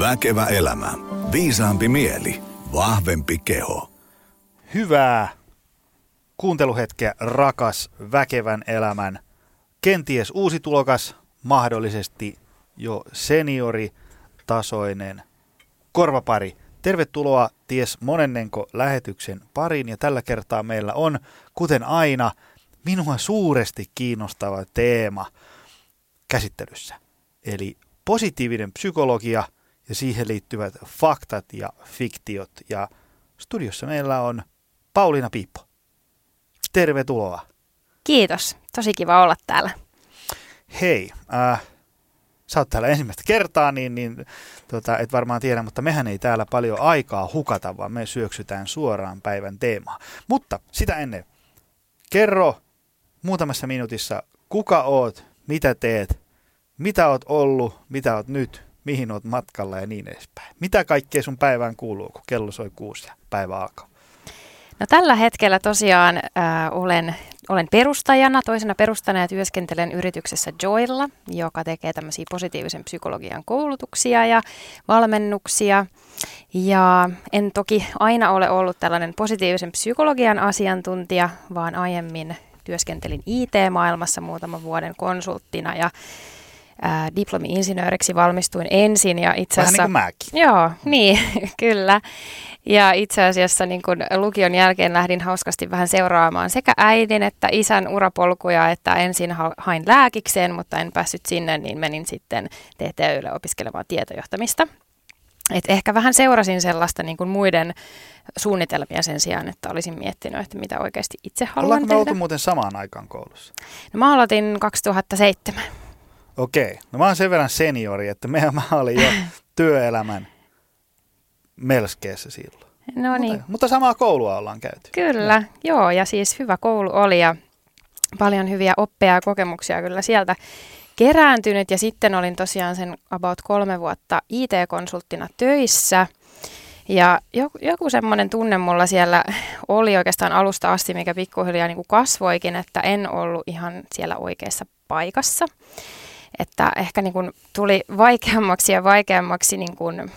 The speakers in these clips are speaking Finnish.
Väkevä elämä. Viisaampi mieli. Vahvempi keho. Hyvää kuunteluhetkeä, rakas väkevän elämän, kenties uusi tulokas, mahdollisesti jo senioritasoinen korvapari. Tervetuloa ties monennenko lähetyksen pariin ja tällä kertaa meillä on, kuten aina, minua suuresti kiinnostava teema käsittelyssä. Eli positiivinen psykologia ja siihen liittyvät faktat ja fiktiot. Ja studiossa meillä on Pauliina Piippo. Tervetuloa. Kiitos. Tosi kiva olla täällä. Hei, äh, sä oot täällä ensimmäistä kertaa, niin, niin tota, et varmaan tiedä, mutta mehän ei täällä paljon aikaa hukata, vaan me syöksytään suoraan päivän teemaan. Mutta sitä ennen, kerro muutamassa minuutissa, kuka oot, mitä teet, mitä oot ollut, mitä oot nyt, mihin oot matkalla ja niin edespäin. Mitä kaikkea sun päivään kuuluu, kun kello soi kuusi ja päivä alkaa? No tällä hetkellä tosiaan äh, olen, olen perustajana, toisena perustajana ja työskentelen yrityksessä Joilla, joka tekee tämmöisiä positiivisen psykologian koulutuksia ja valmennuksia. Ja en toki aina ole ollut tällainen positiivisen psykologian asiantuntija, vaan aiemmin työskentelin IT-maailmassa muutaman vuoden konsulttina ja ää, diplomi-insinööriksi valmistuin ensin. Ja itse asiassa, Vähän niin kuin mäkin. Joo, niin, kyllä. Ja itse asiassa niin kun lukion jälkeen lähdin hauskasti vähän seuraamaan sekä äidin että isän urapolkuja, että ensin hain lääkikseen, mutta en päässyt sinne, niin menin sitten TTYlle opiskelemaan tietojohtamista. Et ehkä vähän seurasin sellaista niin kuin muiden suunnitelmia sen sijaan, että olisin miettinyt, että mitä oikeasti itse haluan Ollaanko tehdä. Ollaanko muuten samaan aikaan koulussa? No mä aloitin 2007. Okei, no mä oon sen verran seniori, että mehän mä olin jo työelämän melskeessä silloin. No niin. Mutta, mutta samaa koulua ollaan käyty. Kyllä, ja. joo, ja siis hyvä koulu oli ja paljon hyviä oppeja ja kokemuksia kyllä sieltä kerääntynyt. Ja sitten olin tosiaan sen about kolme vuotta IT-konsulttina töissä. Ja joku, joku semmoinen tunne mulla siellä oli oikeastaan alusta asti, mikä pikkuhiljaa niin kuin kasvoikin, että en ollut ihan siellä oikeassa paikassa. Että ehkä niin kuin tuli vaikeammaksi ja vaikeammaksi niin kuin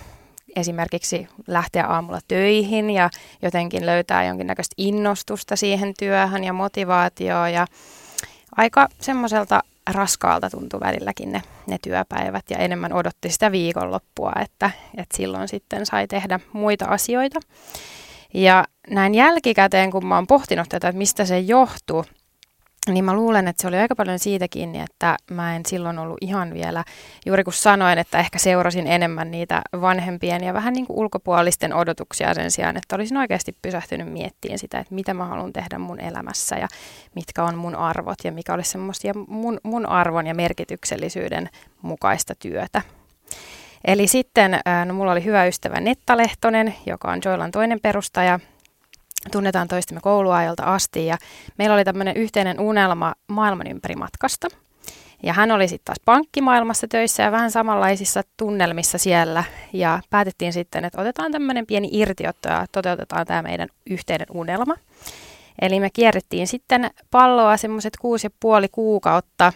esimerkiksi lähteä aamulla töihin ja jotenkin löytää jonkinnäköistä innostusta siihen työhön ja motivaatioa ja aika semmoiselta raskaalta tuntui välilläkin ne, ne työpäivät ja enemmän odotti sitä viikonloppua, että, että silloin sitten sai tehdä muita asioita. Ja näin jälkikäteen, kun mä oon pohtinut tätä, että mistä se johtuu, niin mä luulen, että se oli aika paljon siitä kiinni, että mä en silloin ollut ihan vielä, juuri kun sanoin, että ehkä seurasin enemmän niitä vanhempien ja vähän niin kuin ulkopuolisten odotuksia sen sijaan, että olisin oikeasti pysähtynyt miettimään sitä, että mitä mä haluan tehdä mun elämässä ja mitkä on mun arvot ja mikä olisi semmoista ja mun, mun arvon ja merkityksellisyyden mukaista työtä. Eli sitten, no mulla oli hyvä ystävä Netta Lehtonen, joka on Joilan toinen perustaja, tunnetaan toistemme kouluajalta asti ja meillä oli tämmöinen yhteinen unelma maailman ympäri matkasta. Ja hän oli sitten taas pankkimaailmassa töissä ja vähän samanlaisissa tunnelmissa siellä. Ja päätettiin sitten, että otetaan tämmöinen pieni irtiotto ja toteutetaan tämä meidän yhteinen unelma. Eli me kierrettiin sitten palloa semmoiset kuusi ja puoli kuukautta.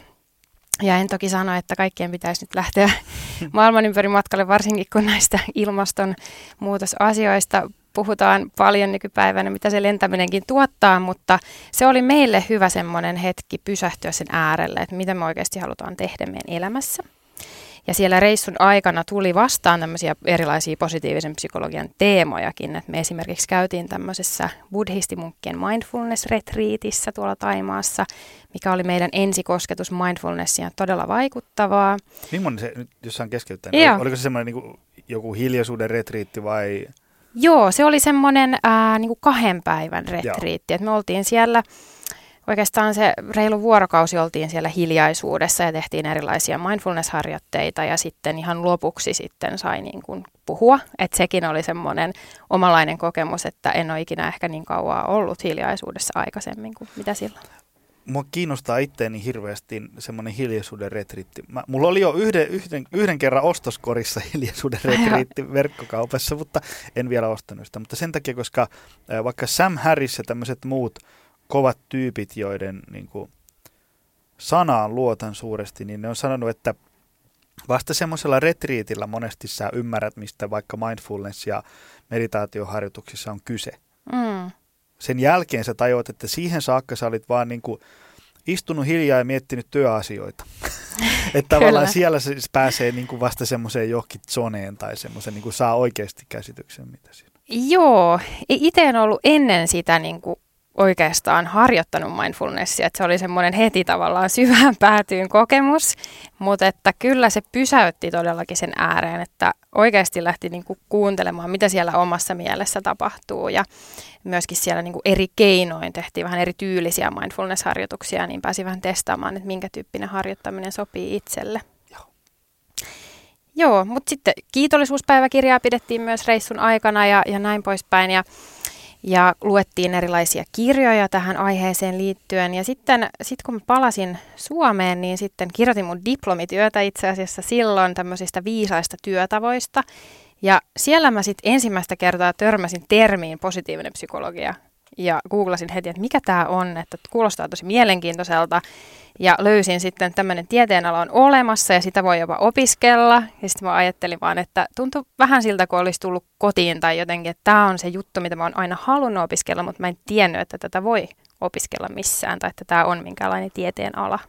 Ja en toki sano, että kaikkien pitäisi nyt lähteä maailman ympäri matkalle, varsinkin kun näistä ilmastonmuutosasioista puhutaan paljon nykypäivänä, mitä se lentäminenkin tuottaa, mutta se oli meille hyvä semmoinen hetki pysähtyä sen äärelle, että mitä me oikeasti halutaan tehdä meidän elämässä. Ja siellä reissun aikana tuli vastaan tämmöisiä erilaisia positiivisen psykologian teemojakin. että me esimerkiksi käytiin tämmöisessä buddhistimunkkien mindfulness-retriitissä tuolla Taimaassa, mikä oli meidän ensikosketus mindfulnessia todella vaikuttavaa. Millainen se, nyt jos saan keskeyttää, niin oliko se semmoinen niin joku hiljaisuuden retriitti vai Joo, se oli semmoinen ää, niin kuin kahden päivän retriitti. Et me oltiin siellä, oikeastaan se reilu vuorokausi oltiin siellä hiljaisuudessa ja tehtiin erilaisia mindfulness-harjoitteita ja sitten ihan lopuksi sitten sai niin kuin puhua. Et sekin oli semmoinen omalainen kokemus, että en ole ikinä ehkä niin kauan ollut hiljaisuudessa aikaisemmin kuin mitä silloin mua kiinnostaa itteeni hirveästi semmoinen hiljaisuuden retriitti. Mä, mulla oli jo yhden, yhden, yhden kerran ostoskorissa hiljaisuuden retriitti verkkokaupassa, mutta en vielä ostanut sitä. Mutta sen takia, koska vaikka Sam Harris ja tämmöiset muut kovat tyypit, joiden niin kuin, sanaan luotan suuresti, niin ne on sanonut, että vasta semmoisella retriitillä monesti sä ymmärrät, mistä vaikka mindfulness ja meditaatioharjoituksissa on kyse. Mm. Sen jälkeen sä tajuat, että siihen saakka sä olit vaan niin kuin istunut hiljaa ja miettinyt työasioita. että tavallaan siellä se pääsee niin kuin vasta semmoiseen johonkin zoneen tai semmoisen niin kuin saa oikeasti käsityksen, mitä siinä Joo, itse en ollut ennen sitä niin kuin oikeastaan harjoittanut mindfulnessia, että se oli semmoinen heti tavallaan syvään päätyyn kokemus, mutta että kyllä se pysäytti todellakin sen ääreen, että oikeasti lähti niin kuin kuuntelemaan, mitä siellä omassa mielessä tapahtuu ja myöskin siellä niin kuin eri keinoin tehtiin vähän eri tyylisiä mindfulness-harjoituksia, niin pääsi vähän testaamaan, että minkä tyyppinen harjoittaminen sopii itselle. Joo. Joo, mutta sitten kiitollisuuspäiväkirjaa pidettiin myös reissun aikana ja, ja näin poispäin ja ja luettiin erilaisia kirjoja tähän aiheeseen liittyen. Ja sitten sit kun palasin Suomeen, niin sitten kirjoitin mun diplomityötä itse asiassa silloin tämmöisistä viisaista työtavoista. Ja siellä mä sitten ensimmäistä kertaa törmäsin termiin positiivinen psykologia. Ja googlasin heti, että mikä tämä on, että kuulostaa tosi mielenkiintoiselta. Ja löysin sitten, että tämmöinen tieteenala on olemassa ja sitä voi jopa opiskella. Ja sitten mä ajattelin vaan, että tuntui vähän siltä, kun olisi tullut kotiin tai jotenkin, että tämä on se juttu, mitä mä oon aina halunnut opiskella, mutta mä en tiennyt, että tätä voi opiskella missään tai että tämä on minkälainen tieteen ala.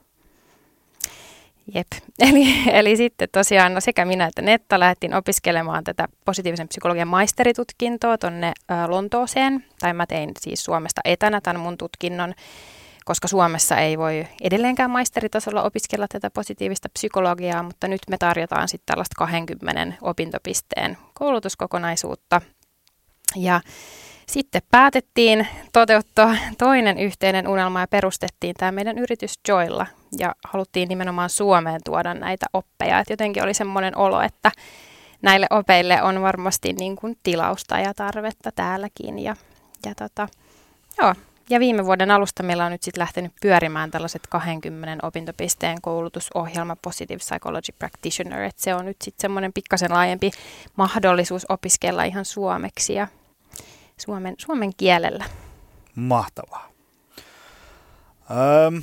Jep. Eli, eli sitten tosiaan no sekä minä että Netta lähdettiin opiskelemaan tätä positiivisen psykologian maisteritutkintoa tuonne Lontooseen. Tai mä tein siis Suomesta etänä tämän mun tutkinnon koska Suomessa ei voi edelleenkään maisteritasolla opiskella tätä positiivista psykologiaa, mutta nyt me tarjotaan sitten tällaista 20 opintopisteen koulutuskokonaisuutta. Ja sitten päätettiin toteuttaa toinen yhteinen unelma ja perustettiin tämä meidän yritys Joilla ja haluttiin nimenomaan Suomeen tuoda näitä oppeja. Et jotenkin oli semmoinen olo, että näille opeille on varmasti niin kuin tilausta ja tarvetta täälläkin. Ja, ja tota, joo, ja viime vuoden alusta meillä on nyt sitten lähtenyt pyörimään tällaiset 20 opintopisteen koulutusohjelma Positive Psychology Practitioner, että se on nyt sitten semmoinen pikkasen laajempi mahdollisuus opiskella ihan suomeksi ja suomen, suomen kielellä. Mahtavaa. Öm,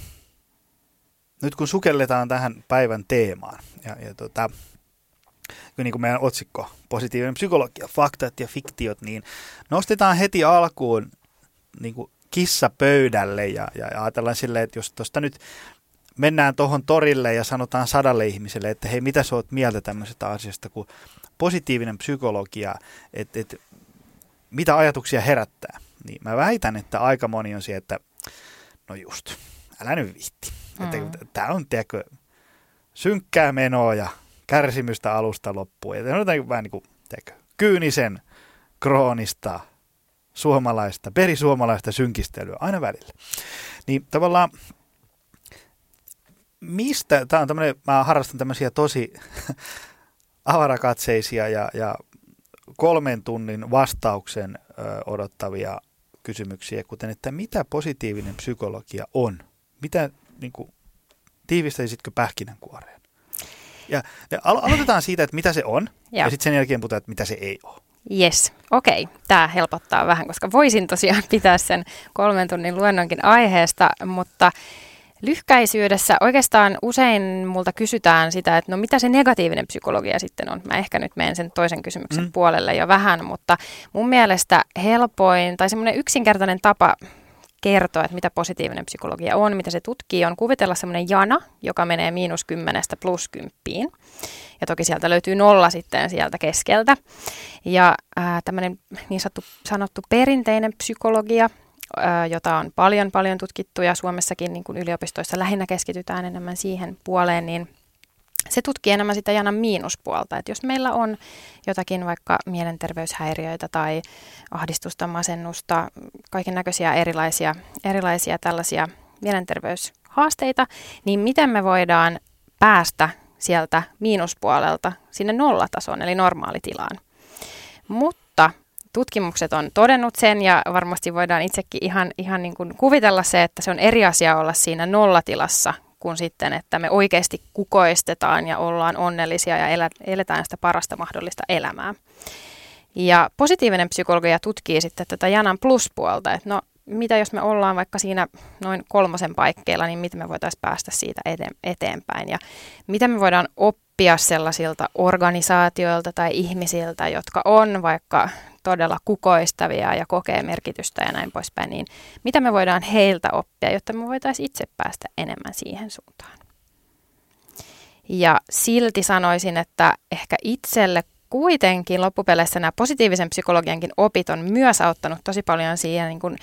nyt kun sukelletaan tähän päivän teemaan, ja, ja tota, niin kuin meidän otsikko, positiivinen psykologia, faktat ja fiktiot, niin nostetaan heti alkuun niin kuin kissa pöydälle ja, ja ajatellaan silleen, että jos tuosta nyt mennään tuohon torille ja sanotaan sadalle ihmiselle, että hei, mitä sä oot mieltä tämmöisestä asiasta kuin positiivinen psykologia, että, että mitä ajatuksia herättää, niin mä väitän, että aika moni on siellä, että no just, älä nyt viitti. Mm. Että, tämä on, tiedätkö, synkkää menoa ja kärsimystä alusta loppuun. Ja on vähän niin kuin, tiedätkö, kyynisen, kroonista, suomalaista, perisuomalaista synkistelyä aina välillä. Niin tavallaan mistä, tämä on tämmöinen, mä harrastan tämmöisiä tosi avarakatseisia ja, ja kolmen tunnin vastauksen ö, odottavia kysymyksiä, kuten että mitä positiivinen psykologia on? Mitä, niin kuin, tiivistäisitkö pähkinänkuoreen? Ja, ja alo- aloitetaan siitä, että mitä se on, ja, ja sitten sen jälkeen puhutaan, että mitä se ei ole. Yes, okei. Okay. Tämä helpottaa vähän, koska voisin tosiaan pitää sen kolmen tunnin luennonkin aiheesta, mutta lyhkäisyydessä oikeastaan usein multa kysytään sitä, että no mitä se negatiivinen psykologia sitten on. Mä ehkä nyt menen sen toisen kysymyksen mm. puolelle jo vähän, mutta mun mielestä helpoin tai semmoinen yksinkertainen tapa kertoa, että mitä positiivinen psykologia on, mitä se tutkii, on kuvitella semmoinen jana, joka menee miinus kymmenestä plus kymppiin. Ja toki sieltä löytyy nolla sitten sieltä keskeltä. Ja ää, tämmöinen niin sanottu, sanottu perinteinen psykologia, jota on paljon paljon tutkittu ja Suomessakin niin kuin yliopistoissa lähinnä keskitytään enemmän siihen puoleen, niin se tutkii enemmän sitä janan miinuspuolta, että jos meillä on jotakin vaikka mielenterveyshäiriöitä tai ahdistusta, masennusta, kaiken näköisiä erilaisia, erilaisia tällaisia mielenterveyshaasteita, niin miten me voidaan päästä sieltä miinuspuolelta sinne nollatason, eli normaalitilaan. Mutta tutkimukset on todennut sen ja varmasti voidaan itsekin ihan, ihan niin kuin kuvitella se, että se on eri asia olla siinä nollatilassa kuin sitten, että me oikeasti kukoistetaan ja ollaan onnellisia ja eletään sitä parasta mahdollista elämää. Ja positiivinen psykologia tutkii sitten tätä janan pluspuolta, että no mitä jos me ollaan vaikka siinä noin kolmosen paikkeilla, niin miten me voitaisiin päästä siitä eteenpäin ja mitä me voidaan oppia sellaisilta organisaatioilta tai ihmisiltä, jotka on vaikka todella kukoistavia ja kokee merkitystä ja näin poispäin, niin mitä me voidaan heiltä oppia, jotta me voitaisiin itse päästä enemmän siihen suuntaan. Ja silti sanoisin, että ehkä itselle kuitenkin loppupeleissä nämä positiivisen psykologiankin opit on myös auttanut tosi paljon siihen niin kuin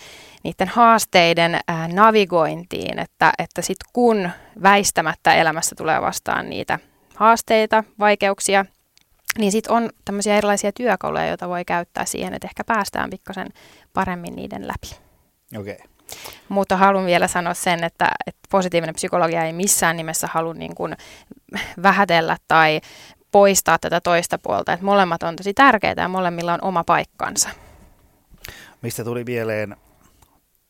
niiden haasteiden ää, navigointiin, että, että sit kun väistämättä elämässä tulee vastaan niitä haasteita, vaikeuksia, niin sitten on tämmöisiä erilaisia työkaluja, joita voi käyttää siihen, että ehkä päästään pikkasen paremmin niiden läpi. Okei. Okay. Mutta haluan vielä sanoa sen, että, että positiivinen psykologia ei missään nimessä halua niin kuin vähätellä tai poistaa tätä toista puolta. Että molemmat on tosi tärkeitä ja molemmilla on oma paikkansa. Mistä tuli mieleen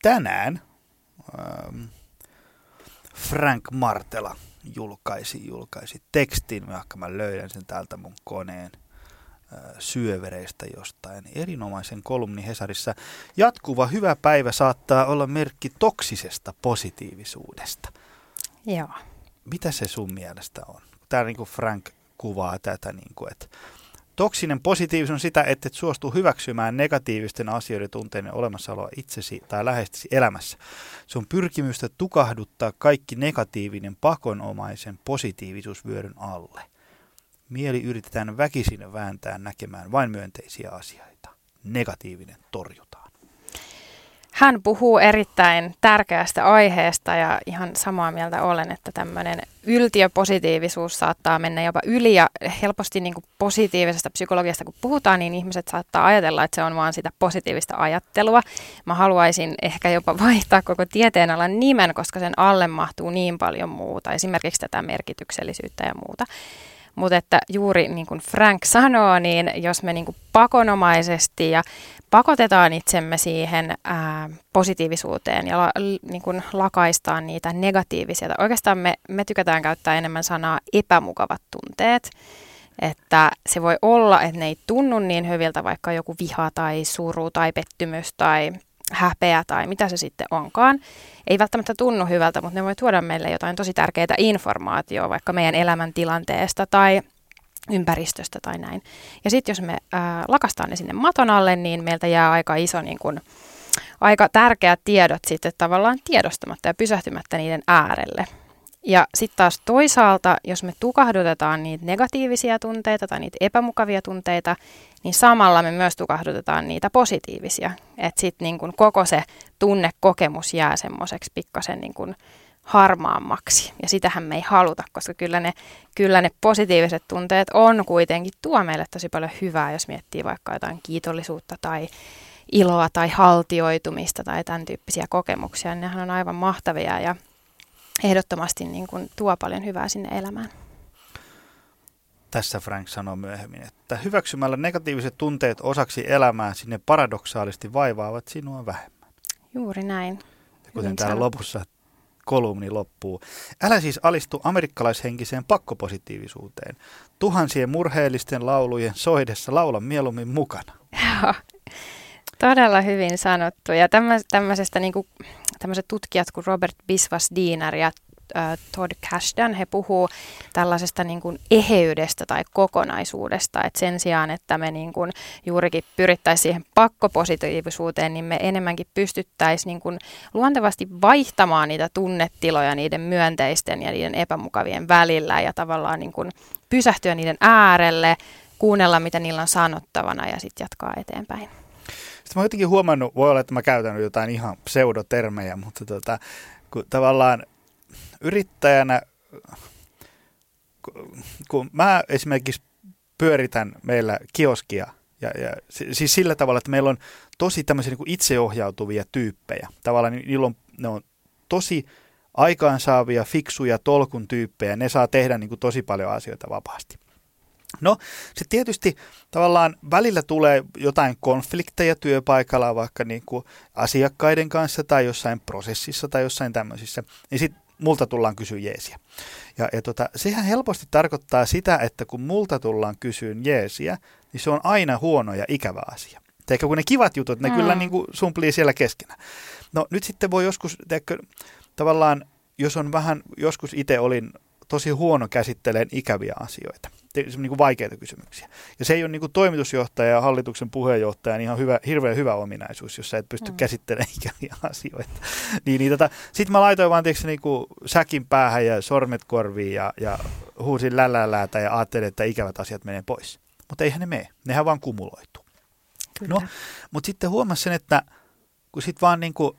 tänään ähm, Frank Martela julkaisi, julkaisi tekstin, vaikka mä löydän sen täältä mun koneen syövereistä jostain. Erinomaisen kolumni Hesarissa. Jatkuva hyvä päivä saattaa olla merkki toksisesta positiivisuudesta. Joo. Mitä se sun mielestä on? Tämä niin kuin Frank kuvaa tätä, niin kuin, että toksinen positiivisuus on sitä, että et suostu hyväksymään negatiivisten asioiden tunteiden olemassaoloa itsesi tai läheisesti elämässä. Se on pyrkimystä tukahduttaa kaikki negatiivinen pakonomaisen positiivisuusvyöryn alle. Mieli yritetään väkisin vääntää näkemään vain myönteisiä asioita. Negatiivinen torjutaan. Hän puhuu erittäin tärkeästä aiheesta ja ihan samaa mieltä olen, että tämmöinen yltiöpositiivisuus saattaa mennä jopa yli ja helposti niin kuin positiivisesta psykologiasta kun puhutaan, niin ihmiset saattaa ajatella, että se on vaan sitä positiivista ajattelua. Mä haluaisin ehkä jopa vaihtaa koko tieteenalan nimen, koska sen alle mahtuu niin paljon muuta, esimerkiksi tätä merkityksellisyyttä ja muuta. Mutta että juuri niin kuin Frank sanoo, niin jos me niin kuin pakonomaisesti ja pakotetaan itsemme siihen ää, positiivisuuteen ja la, niin kuin lakaistaan niitä negatiivisia, tai oikeastaan me, me tykätään käyttää enemmän sanaa epämukavat tunteet, että se voi olla, että ne ei tunnu niin hyviltä, vaikka joku viha tai suru tai pettymys tai häpeä tai mitä se sitten onkaan. Ei välttämättä tunnu hyvältä, mutta ne voi tuoda meille jotain tosi tärkeää informaatiota vaikka meidän elämäntilanteesta tai ympäristöstä tai näin. Ja sitten jos me ää, lakastaan ne sinne maton alle, niin meiltä jää aika iso niin kun, aika tärkeät tiedot sitten tavallaan tiedostamatta ja pysähtymättä niiden äärelle. Ja sitten taas toisaalta, jos me tukahdutetaan niitä negatiivisia tunteita tai niitä epämukavia tunteita, niin samalla me myös tukahdutetaan niitä positiivisia. Että sitten niin kun koko se tunnekokemus jää semmoiseksi pikkasen niin kun harmaammaksi. Ja sitähän me ei haluta, koska kyllä ne, kyllä ne positiiviset tunteet on kuitenkin tuo meille tosi paljon hyvää, jos miettii vaikka jotain kiitollisuutta tai iloa tai haltioitumista tai tämän tyyppisiä kokemuksia. Nehän on aivan mahtavia ja ehdottomasti niin kuin tuo paljon hyvää sinne elämään. Tässä Frank sanoo myöhemmin, että hyväksymällä negatiiviset tunteet osaksi elämää sinne paradoksaalisesti vaivaavat sinua vähemmän. Juuri näin. Ja kuten Hyvin täällä sanottu. lopussa kolumni loppuu. Älä siis alistu amerikkalaishenkiseen pakkopositiivisuuteen. Tuhansien murheellisten laulujen soidessa laula mieluummin mukana. Joo, todella hyvin sanottu. Ja tämmöisestä niin kuin, tämmöiset tutkijat kuin Robert Biswas Diener ja Todd Cashdan, he puhuu tällaisesta niin kuin eheydestä tai kokonaisuudesta, että sen sijaan, että me niin kuin juurikin pyrittäisiin siihen pakkopositiivisuuteen, niin me enemmänkin pystyttäisiin niin kuin luontevasti vaihtamaan niitä tunnetiloja niiden myönteisten ja niiden epämukavien välillä ja tavallaan niin kuin pysähtyä niiden äärelle, kuunnella mitä niillä on sanottavana ja sitten jatkaa eteenpäin. Sitten mä oon jotenkin huomannut, voi olla, että mä käytän jotain ihan pseudotermejä, mutta tota, kun tavallaan yrittäjänä, kun mä esimerkiksi pyöritän meillä kioskia, ja, ja siis sillä tavalla, että meillä on tosi tämmöisiä niin kuin itseohjautuvia tyyppejä. Tavallaan niillä on, ne on tosi aikaansaavia, fiksuja tolkun tyyppejä, ne saa tehdä niin kuin tosi paljon asioita vapaasti. No, se tietysti tavallaan välillä tulee jotain konflikteja työpaikalla vaikka niin kuin asiakkaiden kanssa tai jossain prosessissa tai jossain tämmöisissä. Niin sitten multa tullaan kysyä jeesiä. Ja, ja tota, sehän helposti tarkoittaa sitä, että kun multa tullaan kysyä jeesiä, niin se on aina huono ja ikävä asia. Teikö, kun ne kivat jutut, ne mm. kyllä niin kuin sumplii siellä keskenä. No nyt sitten voi joskus, teikö, tavallaan, jos on vähän, joskus itse olin tosi huono käsittelemään ikäviä asioita, niin kuin vaikeita kysymyksiä. Ja se ei ole niin kuin toimitusjohtaja ja hallituksen puheenjohtajan ihan hyvä, hirveän hyvä ominaisuus, jos sä et pysty mm. käsittelemään ikäviä asioita. niin, niin tota, Sitten mä laitoin vaan tietysti niin kuin säkin päähän ja sormet korviin ja, ja huusin läläläätä ja ajattelin, että ikävät asiat menee pois. Mutta eihän ne mene, nehän vaan kumuloituu. Kyllä. No, mutta sitten huomasin sen, että kun sitten vaan niin kuin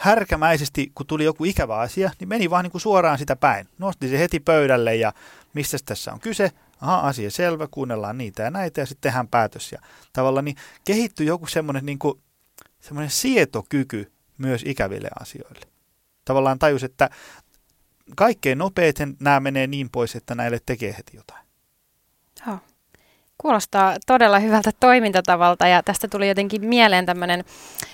härkämäisesti, kun tuli joku ikävä asia, niin meni vaan niin kuin suoraan sitä päin. Nosti se heti pöydälle ja mistä tässä on kyse. Aha, asia selvä, kuunnellaan niitä ja näitä ja sitten tehdään päätös. Ja tavallaan niin kehittyi joku semmoinen, niin semmoinen sietokyky myös ikäville asioille. Tavallaan tajus, että kaikkein nopeiten nämä menee niin pois, että näille tekee heti jotain. Joo. Kuulostaa todella hyvältä toimintatavalta ja tästä tuli jotenkin mieleen tämmöinen,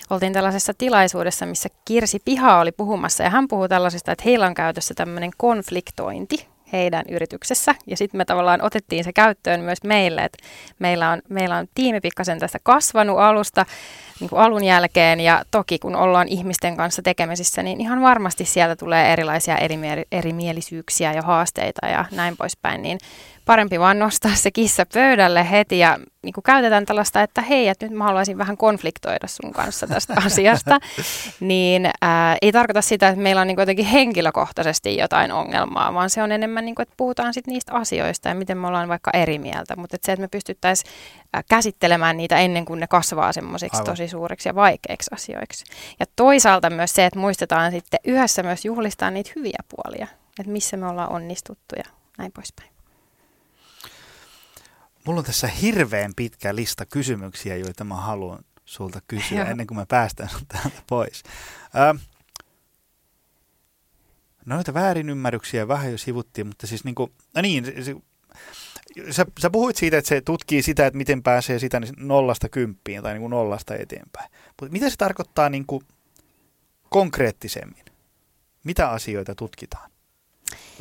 oltiin tällaisessa tilaisuudessa, missä Kirsi Piha oli puhumassa ja hän puhuu tällaisista, että heillä on käytössä tämmöinen konfliktointi heidän yrityksessä. Ja sitten me tavallaan otettiin se käyttöön myös meille, että meillä on, meillä on tiimi pikkasen tästä kasvanut alusta niin kuin alun jälkeen. Ja toki kun ollaan ihmisten kanssa tekemisissä, niin ihan varmasti sieltä tulee erilaisia erimielisyyksiä ja haasteita ja näin poispäin, niin parempi vaan nostaa se kissa pöydälle heti ja niin kuin käytetään tällaista, että hei, että nyt mä haluaisin vähän konfliktoida sun kanssa tästä asiasta, niin ää, ei tarkoita sitä, että meillä on niin kuin jotenkin henkilökohtaisesti jotain ongelmaa, vaan se on enemmän niin kuin, että puhutaan sit niistä asioista ja miten me ollaan vaikka eri mieltä, mutta että se, että me pystyttäisiin käsittelemään niitä ennen kuin ne kasvaa semmoisiksi tosi suuriksi ja vaikeiksi asioiksi. Ja toisaalta myös se, että muistetaan sitten yhdessä myös juhlistaa niitä hyviä puolia, että missä me ollaan onnistuttu ja näin poispäin. Mulla on tässä hirveän pitkä lista kysymyksiä, joita mä haluan sulta kysyä Joo. ennen kuin me päästään täältä pois. Ö, noita väärinymmärryksiä vähän jo sivuttiin, mutta siis niin kuin, no niin, sä, sä puhuit siitä, että se tutkii sitä, että miten pääsee sitä nollasta kymppiin tai niin kuin nollasta eteenpäin. Mutta mitä se tarkoittaa niin kuin konkreettisemmin? Mitä asioita tutkitaan?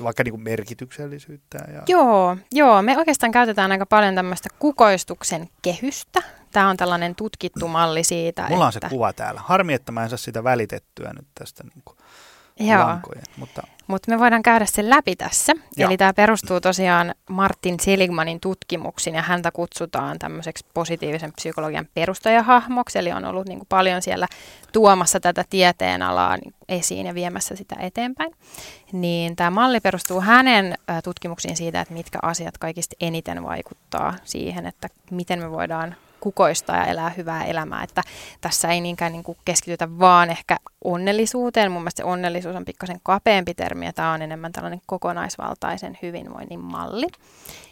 vaikka niin kuin merkityksellisyyttä? Ja... Joo, joo, me oikeastaan käytetään aika paljon tämmöistä kukoistuksen kehystä. Tämä on tällainen tutkittu malli siitä. Mulla on että... se kuva täällä. Harmi, että mä en saa sitä välitettyä nyt tästä niin kuin Joo. lankojen. Mutta... Mutta me voidaan käydä sen läpi tässä. Joo. Eli tämä perustuu tosiaan Martin Seligmanin tutkimuksiin ja häntä kutsutaan tämmöiseksi positiivisen psykologian perustajahahmoksi. Eli on ollut niin kuin paljon siellä tuomassa tätä tieteenalaa niin esiin ja viemässä sitä eteenpäin. Niin tämä malli perustuu hänen tutkimuksiin siitä, että mitkä asiat kaikista eniten vaikuttaa siihen, että miten me voidaan kukoista ja elää hyvää elämää. Että tässä ei niinkään niin kuin keskitytä vaan ehkä onnellisuuteen. Mun mielestä se onnellisuus on pikkasen kapeampi termi ja tämä on enemmän tällainen kokonaisvaltaisen hyvinvoinnin malli.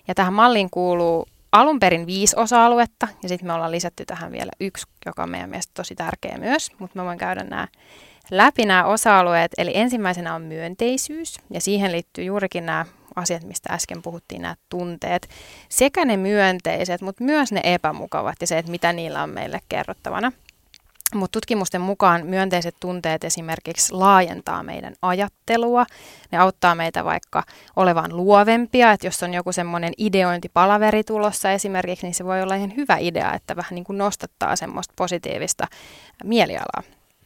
Ja tähän malliin kuuluu alun perin viisi osa-aluetta ja sitten me ollaan lisätty tähän vielä yksi, joka on meidän mielestä tosi tärkeä myös, mutta mä voin käydä nämä läpi nämä osa-alueet. Eli ensimmäisenä on myönteisyys ja siihen liittyy juurikin nämä asiat, mistä äsken puhuttiin, nämä tunteet, sekä ne myönteiset, mutta myös ne epämukavat ja se, että mitä niillä on meille kerrottavana. Mutta tutkimusten mukaan myönteiset tunteet esimerkiksi laajentaa meidän ajattelua. Ne auttaa meitä vaikka olevan luovempia, että jos on joku semmoinen ideointipalaveri tulossa esimerkiksi, niin se voi olla ihan hyvä idea, että vähän niin kuin nostattaa semmoista positiivista mielialaa.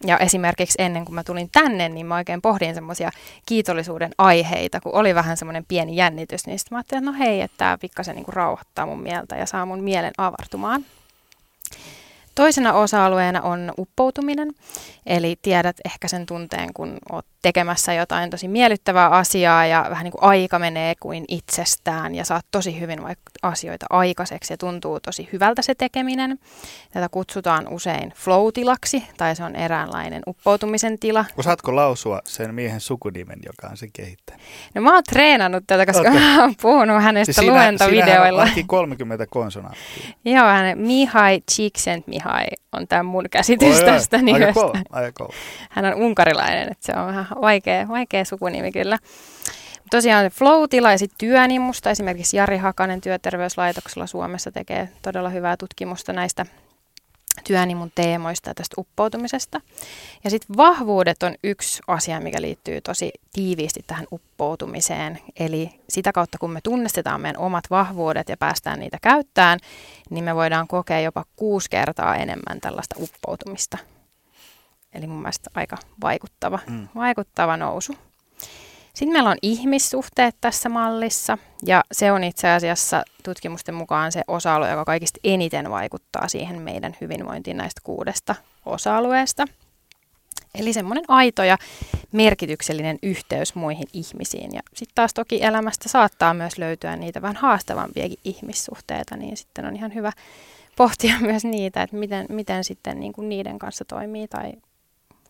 Ja esimerkiksi ennen kuin mä tulin tänne, niin mä oikein pohdin semmoisia kiitollisuuden aiheita, kun oli vähän semmoinen pieni jännitys, niin sitten mä ajattelin, että no hei, että tämä pikkasen niin rauhoittaa mun mieltä ja saa mun mielen avartumaan. Toisena osa-alueena on uppoutuminen, eli tiedät ehkä sen tunteen, kun oot tekemässä jotain tosi miellyttävää asiaa ja vähän niin kuin aika menee kuin itsestään ja saat tosi hyvin vaikka asioita aikaiseksi ja tuntuu tosi hyvältä se tekeminen. Tätä kutsutaan usein flow-tilaksi tai se on eräänlainen uppoutumisen tila. Osaatko lausua sen miehen sukunimen, joka on sen kehittänyt? No mä oon treenannut tätä, koska okay. mä oon puhunut hänestä siis luentovideoilla. Siinä 30 konsonanttia. Joo, hän Mihai Csikszentmihalyi on tämä mun käsitys Oi, tästä nimestä. Hän on unkarilainen, että se on vähän vaikea, vaikea sukunimi kyllä. Tosiaan flow-tila ja sitten työnimusta. Esimerkiksi Jari Hakanen työterveyslaitoksella Suomessa tekee todella hyvää tutkimusta näistä työnimun teemoista ja tästä uppoutumisesta. Ja sitten vahvuudet on yksi asia, mikä liittyy tosi tiiviisti tähän uppoutumiseen. Eli sitä kautta, kun me tunnistetaan meidän omat vahvuudet ja päästään niitä käyttämään, niin me voidaan kokea jopa kuusi kertaa enemmän tällaista uppoutumista. Eli mun mielestä aika vaikuttava, mm. vaikuttava nousu. Sitten meillä on ihmissuhteet tässä mallissa, ja se on itse asiassa tutkimusten mukaan se osa-alue, joka kaikista eniten vaikuttaa siihen meidän hyvinvointiin näistä kuudesta osa-alueesta. Eli semmoinen aito ja merkityksellinen yhteys muihin ihmisiin. Ja sitten taas toki elämästä saattaa myös löytyä niitä vähän haastavampiakin ihmissuhteita, niin sitten on ihan hyvä pohtia myös niitä, että miten, miten sitten niin kuin niiden kanssa toimii tai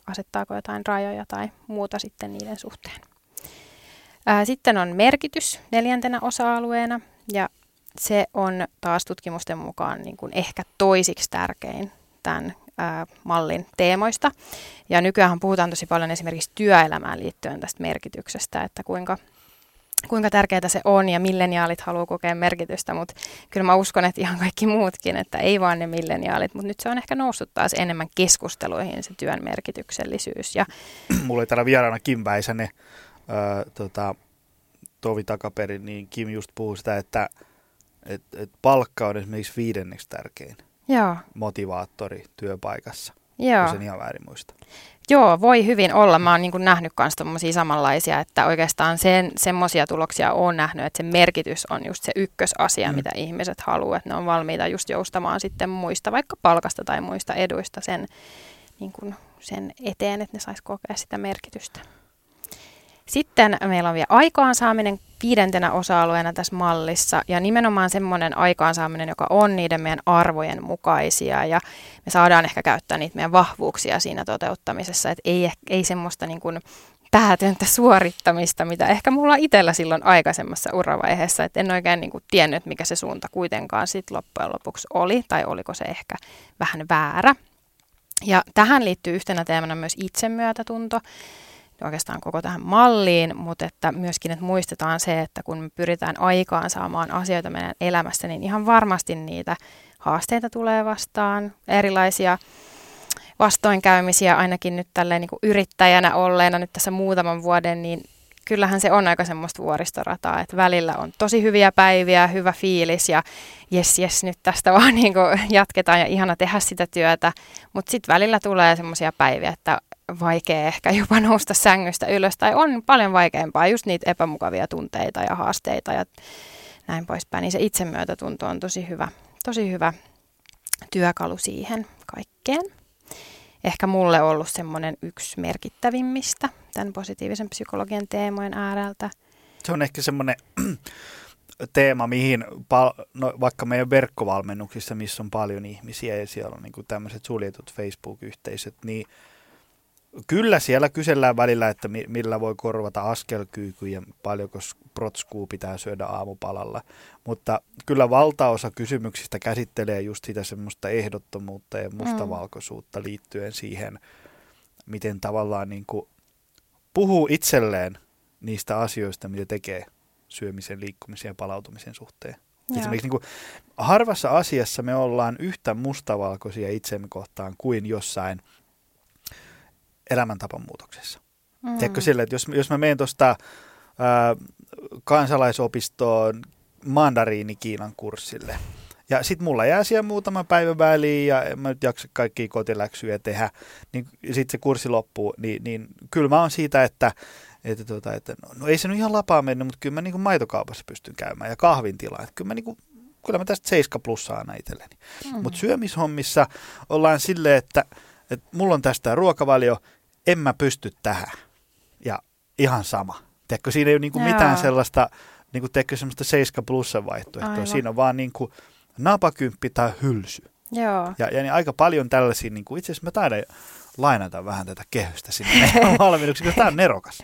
asettaako jotain rajoja tai muuta sitten niiden suhteen. Sitten on merkitys neljäntenä osa-alueena ja se on taas tutkimusten mukaan niin kuin ehkä toisiksi tärkein tämän mallin teemoista. Ja nykyään puhutaan tosi paljon esimerkiksi työelämään liittyen tästä merkityksestä, että kuinka, kuinka tärkeää se on ja milleniaalit haluaa kokea merkitystä, mutta kyllä mä uskon, että ihan kaikki muutkin, että ei vaan ne milleniaalit, mutta nyt se on ehkä noussut taas enemmän keskusteluihin se työn merkityksellisyys. Ja... Mulla oli täällä vieraana Kim Väisänen, öö, tota, tovi takaperin, niin Kim just puhuu sitä, että et, et palkka on esimerkiksi viidenneksi tärkein Joo. motivaattori työpaikassa. Joo. Jos en ihan väärin muista. Joo, voi hyvin olla. Mä oon niin nähnyt myös tommosia samanlaisia, että oikeastaan sen, semmoisia tuloksia on nähnyt, että se merkitys on just se ykkösasia, mm. mitä ihmiset haluaa, että ne on valmiita just joustamaan sitten muista, vaikka palkasta tai muista eduista sen, niin kuin sen eteen, että ne sais kokea sitä merkitystä. Sitten meillä on vielä aikaansaaminen viidentenä osa-alueena tässä mallissa ja nimenomaan semmoinen aikaansaaminen, joka on niiden meidän arvojen mukaisia ja me saadaan ehkä käyttää niitä meidän vahvuuksia siinä toteuttamisessa, että ei, ei semmoista niin kuin päätöntä suorittamista, mitä ehkä mulla itsellä silloin aikaisemmassa uravaiheessa, että en oikein niin kuin tiennyt, mikä se suunta kuitenkaan sitten loppujen lopuksi oli, tai oliko se ehkä vähän väärä. Ja tähän liittyy yhtenä teemana myös itsemyötätunto, oikeastaan koko tähän malliin, mutta että myöskin, että muistetaan se, että kun me pyritään aikaan saamaan asioita meidän elämässä, niin ihan varmasti niitä haasteita tulee vastaan, erilaisia vastoinkäymisiä ainakin nyt tälleen niin kuin yrittäjänä olleena nyt tässä muutaman vuoden, niin kyllähän se on aika semmoista vuoristorataa, että välillä on tosi hyviä päiviä, hyvä fiilis ja jes, jes, nyt tästä vaan niin jatketaan ja ihana tehdä sitä työtä, mutta sitten välillä tulee semmoisia päiviä, että vaikea ehkä jopa nousta sängystä ylös tai on paljon vaikeampaa just niitä epämukavia tunteita ja haasteita ja näin poispäin, niin se itsemyötätunto on tosi hyvä, tosi hyvä työkalu siihen kaikkeen. Ehkä mulle ollut semmoinen yksi merkittävimmistä tämän positiivisen psykologian teemojen ääreltä. Se on ehkä semmoinen teema, mihin pal- no, vaikka meidän verkkovalmennuksissa, missä on paljon ihmisiä ja siellä on niin tämmöiset suljetut Facebook-yhteisöt, niin Kyllä siellä kysellään välillä, että millä voi korvata askelkyyky ja paljonko protskuu pitää syödä aamupalalla. Mutta kyllä valtaosa kysymyksistä käsittelee just sitä semmoista ehdottomuutta ja mustavalkoisuutta liittyen siihen, miten tavallaan niin kuin puhuu itselleen niistä asioista, mitä tekee syömisen, liikkumisen ja palautumisen suhteen. Esimerkiksi niin kuin, harvassa asiassa me ollaan yhtä mustavalkoisia itsemme kohtaan kuin jossain – elämäntapan muutoksessa. Mm. Tiedätkö sille, että jos, jos mä menen tuosta kansalaisopistoon mandariini Kiinan kurssille, ja sitten mulla jää siellä muutama päivä väliin ja mä nyt jaksa kaikkia kotiläksyjä tehdä, niin sitten se kurssi loppuu, niin, niin kyllä mä oon siitä, että, että, tuota, että no, no, ei se nyt ihan lapaa mennyt, mutta kyllä mä niin maitokaupassa pystyn käymään ja kahvin tilaa. Kyllä mä, niin kuin, kyllä mä tästä 7 plussaa aina itselleni. Mm. Mutta syömishommissa ollaan silleen, että, että mulla on tästä ruokavalio en mä pysty tähän. Ja ihan sama. Tiedätkö, siinä ei ole niinku mitään sellaista, niinku, tiedätkö, semmoista 7 plussan vaihtoehtoa. Aivan. Siinä on vaan niinku napakymppi tai hylsy. Joo. Ja, ja niin aika paljon tällaisia, niin kuin itse asiassa mä taidan lainata vähän tätä kehystä sinne valmiiksi, koska tämä on nerokas.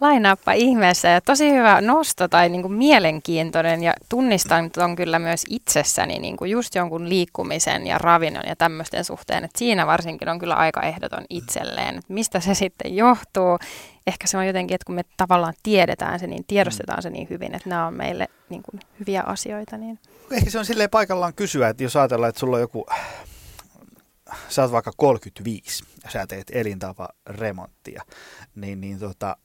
Lainaappa ihmeessä ja tosi hyvä nosto tai niin kuin mielenkiintoinen ja tunnistan on kyllä myös itsessäni niin kuin just jonkun liikkumisen ja ravinnon ja tämmöisten suhteen, että siinä varsinkin on kyllä aika ehdoton itselleen, että mistä se sitten johtuu. Ehkä se on jotenkin, että kun me tavallaan tiedetään se, niin tiedostetaan se niin hyvin, että nämä on meille niin kuin hyviä asioita. Niin. Ehkä se on silleen paikallaan kysyä, että jos ajatellaan, että sulla on joku sä oot vaikka 35 ja sä teet elintapa remonttia, niin, niin tota,